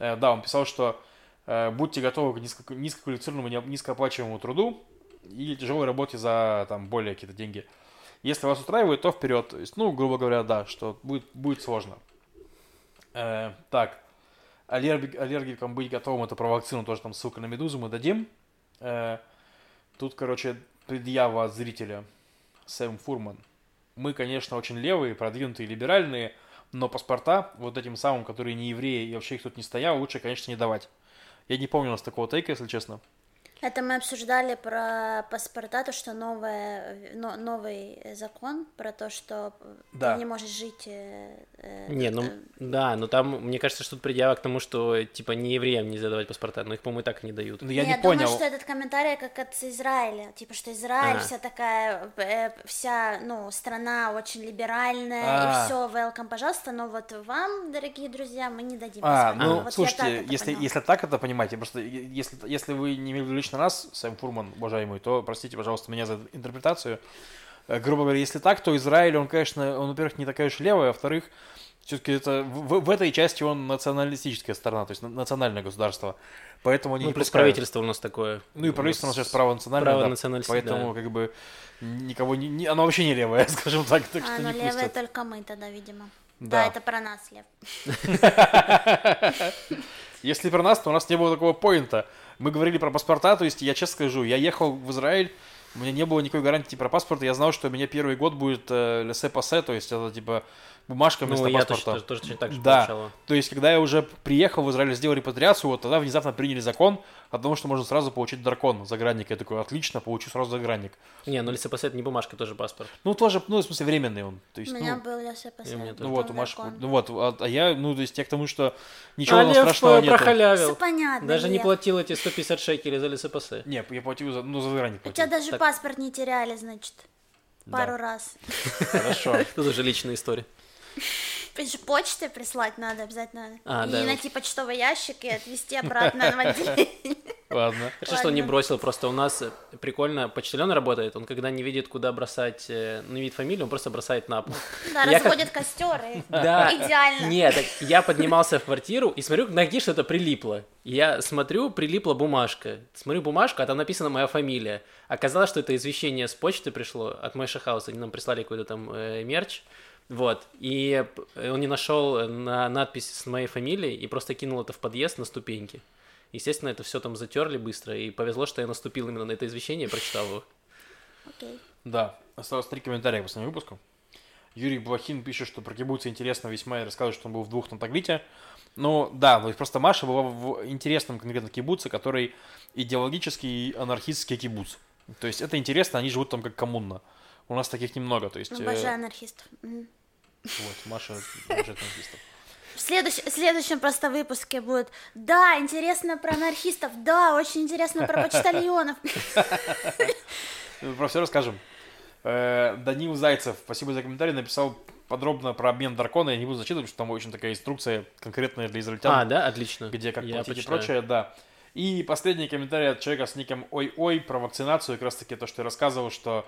э, да, он писал, что э, будьте готовы к низко, низкоквалифицированному, низкооплачиваемому труду и тяжелой работе за, там, более какие-то деньги. Если вас устраивает, то вперед. То есть, ну, грубо говоря, да, что будет, будет сложно. Э, так, аллерги- аллергикам быть готовым, это про вакцину, тоже там ссылка на Медузу мы дадим. Э, тут, короче, предъява зрителя. Сэм Фурман. Мы, конечно, очень левые, продвинутые, либеральные, но паспорта вот этим самым, которые не евреи и вообще их тут не стоял, лучше, конечно, не давать. Я не помню у нас такого тейка, если честно. Это мы обсуждали про паспорта, то, что новое, но- новый закон про то, что Да. ты не можешь жить... э, э, Не, ну, э, да, но там, мне кажется, что тут предъява к тому, что, типа, не евреям нельзя давать паспорта, но их, по-моему, и так и не дают. Ну, я не Нет, понял. думаю, что этот комментарий как от Израиля. Типа, что Израиль А. вся такая, э, вся, ну, страна очень либеральная, А. и все, welcome, пожалуйста, но вот вам, дорогие друзья, мы не дадим А, паспорта. ну, Вот слушайте, так если, поняла. если так это понимаете, просто если, если вы не имели лично нас, Сэм Фурман, уважаемый, то простите, пожалуйста, меня за интерпретацию. Э, Грубо говоря, если так, то Израиль, он, конечно, он, во-первых, не такая уж левая, а во-вторых, все-таки это в, в этой части он националистическая сторона, то есть на- национальное государство. Поэтому они Ну, не плюс пускают. правительство у нас такое. Ну и правительство у нас сейчас право национальное, право да, национальности, поэтому да. как бы никого не, не- оно вообще не левое, скажем так, так А, что ну не левые пустят. только мы тогда, видимо. Да. Да, это про нас, Лев. Если про нас, то у нас не было такого поинта. Мы говорили про паспорта, то есть я честно скажу, я ехал в Израиль, у меня не было никакой гарантии про паспорт, я знал, что у меня первый год будет э, лесе-пасе, то есть это типа бумажка Ну, вместо я паспорта. точно, тоже, точно так же Да. получала. То есть, когда я уже приехал в Израиль, сделал репатриацию, вот тогда внезапно приняли закон о том, что можно сразу получить дракон, загранник. Я такой, отлично, получу сразу загранник. Не, ну это не бумажка, тоже паспорт. Ну, тоже, ну, в смысле, временный он. То У есть, меня ну, был тоже. ну вот, у Маши, ну вот, а, а я, ну, то есть, я к тому, что ничего а Лев страшного нет. прохалявил. Все понятно, Даже не Лев. платил эти 150 шекелей за лесопосе. Не, я платил за, ну, за загранник У тебя платил. даже Так. паспорт не теряли, значит, Да. пару раз. Хорошо. Тут уже личная история. Же почтой прислать надо обязательно. А, и да, найти почтовый ящик и отвезти обратно в отделение. Ладно. Хорошо, что не Ладно. бросил, просто у нас э, прикольно, почтальон работает, он когда не видит, куда бросать, э, ну, не видит фамилию, он просто бросает на пол. Да, Я как- разводят костер и Да. идеально. Нет, так я поднимался в квартиру и смотрю, на где что-то прилипло. Я смотрю, прилипла бумажка. Смотрю бумажку, а там написана моя фамилия. Оказалось, что это извещение с почты пришло от Мэша Хауса. Они нам прислали какой-то там э, мерч. Вот. И он не нашел на надпись с моей фамилией и просто кинул это в подъезд на ступеньки. Естественно, это все там затерли быстро. И повезло, что я наступил именно на это извещение и прочитал его. Окей. Да, осталось три комментария к последнему выпуску. Юрий Блохин пишет, что про кибуцы интересно весьма и рассказывает, что он был в двух на Таглите. Ну, да, то есть просто Маша была в интересном конкретно кибуце, который идеологический анархистский кибуц. То есть это интересно, они живут там как коммуна. У нас таких немного, то есть... э, Обожаю анархистов. Вот, Маша обожает анархистов. В, следующ- в следующем просто выпуске будет Да, интересно про анархистов, да, очень интересно про почтальонов. Про все расскажем. Э, Данил Зайцев, спасибо за комментарий, написал подробно про обмен дракона. Я не буду зачитывать, потому что там очень такая инструкция конкретная для израильтян. А, да, отлично. где как Я платить и почитаю. прочее, да. И последний комментарий от человека с ником Ой-Ой про вакцинацию, как раз таки то, что я рассказывал, что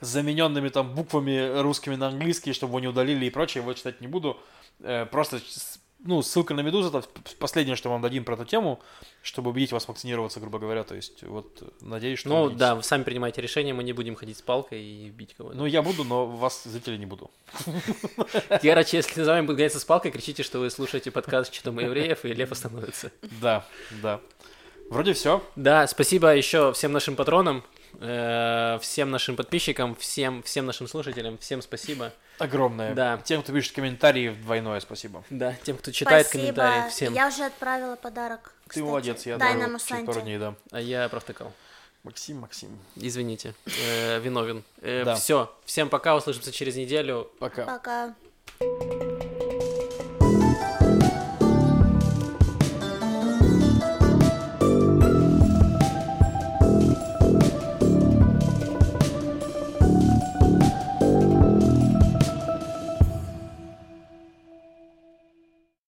с замененными там буквами русскими на английские, чтобы его не удалили и прочее, вот читать не буду. Э, Просто, ну, ссылка на Медузу, это последнее, что вам дадим про эту тему, чтобы убедить вас вакцинироваться, грубо говоря. То есть, вот, надеюсь, что... Ну убедитесь. да, вы сами принимаете решение, мы не будем ходить с палкой и бить кого-то. Ну, я буду, но вас, зрители, не буду. Короче, если за вами будет гоняться с палкой, кричите, что вы слушаете подкаст «Что мы евреев», и лев остановится. Да, да. Вроде все. Да, спасибо еще всем нашим патронам, всем нашим подписчикам, всем, всем нашим слушателям, всем спасибо. Огромное. Да. Тем, кто пишет комментарии, двойное спасибо. Да, тем, кто читает Спасибо. комментарии, всем. Я уже отправила подарок. Ты кстати, молодец, я отправил через пару Санте. дней, да. А я провтыкал. Максим, Максим. Извините, э, виновен. Да. Все, всем пока, услышимся через неделю. Пока. Пока.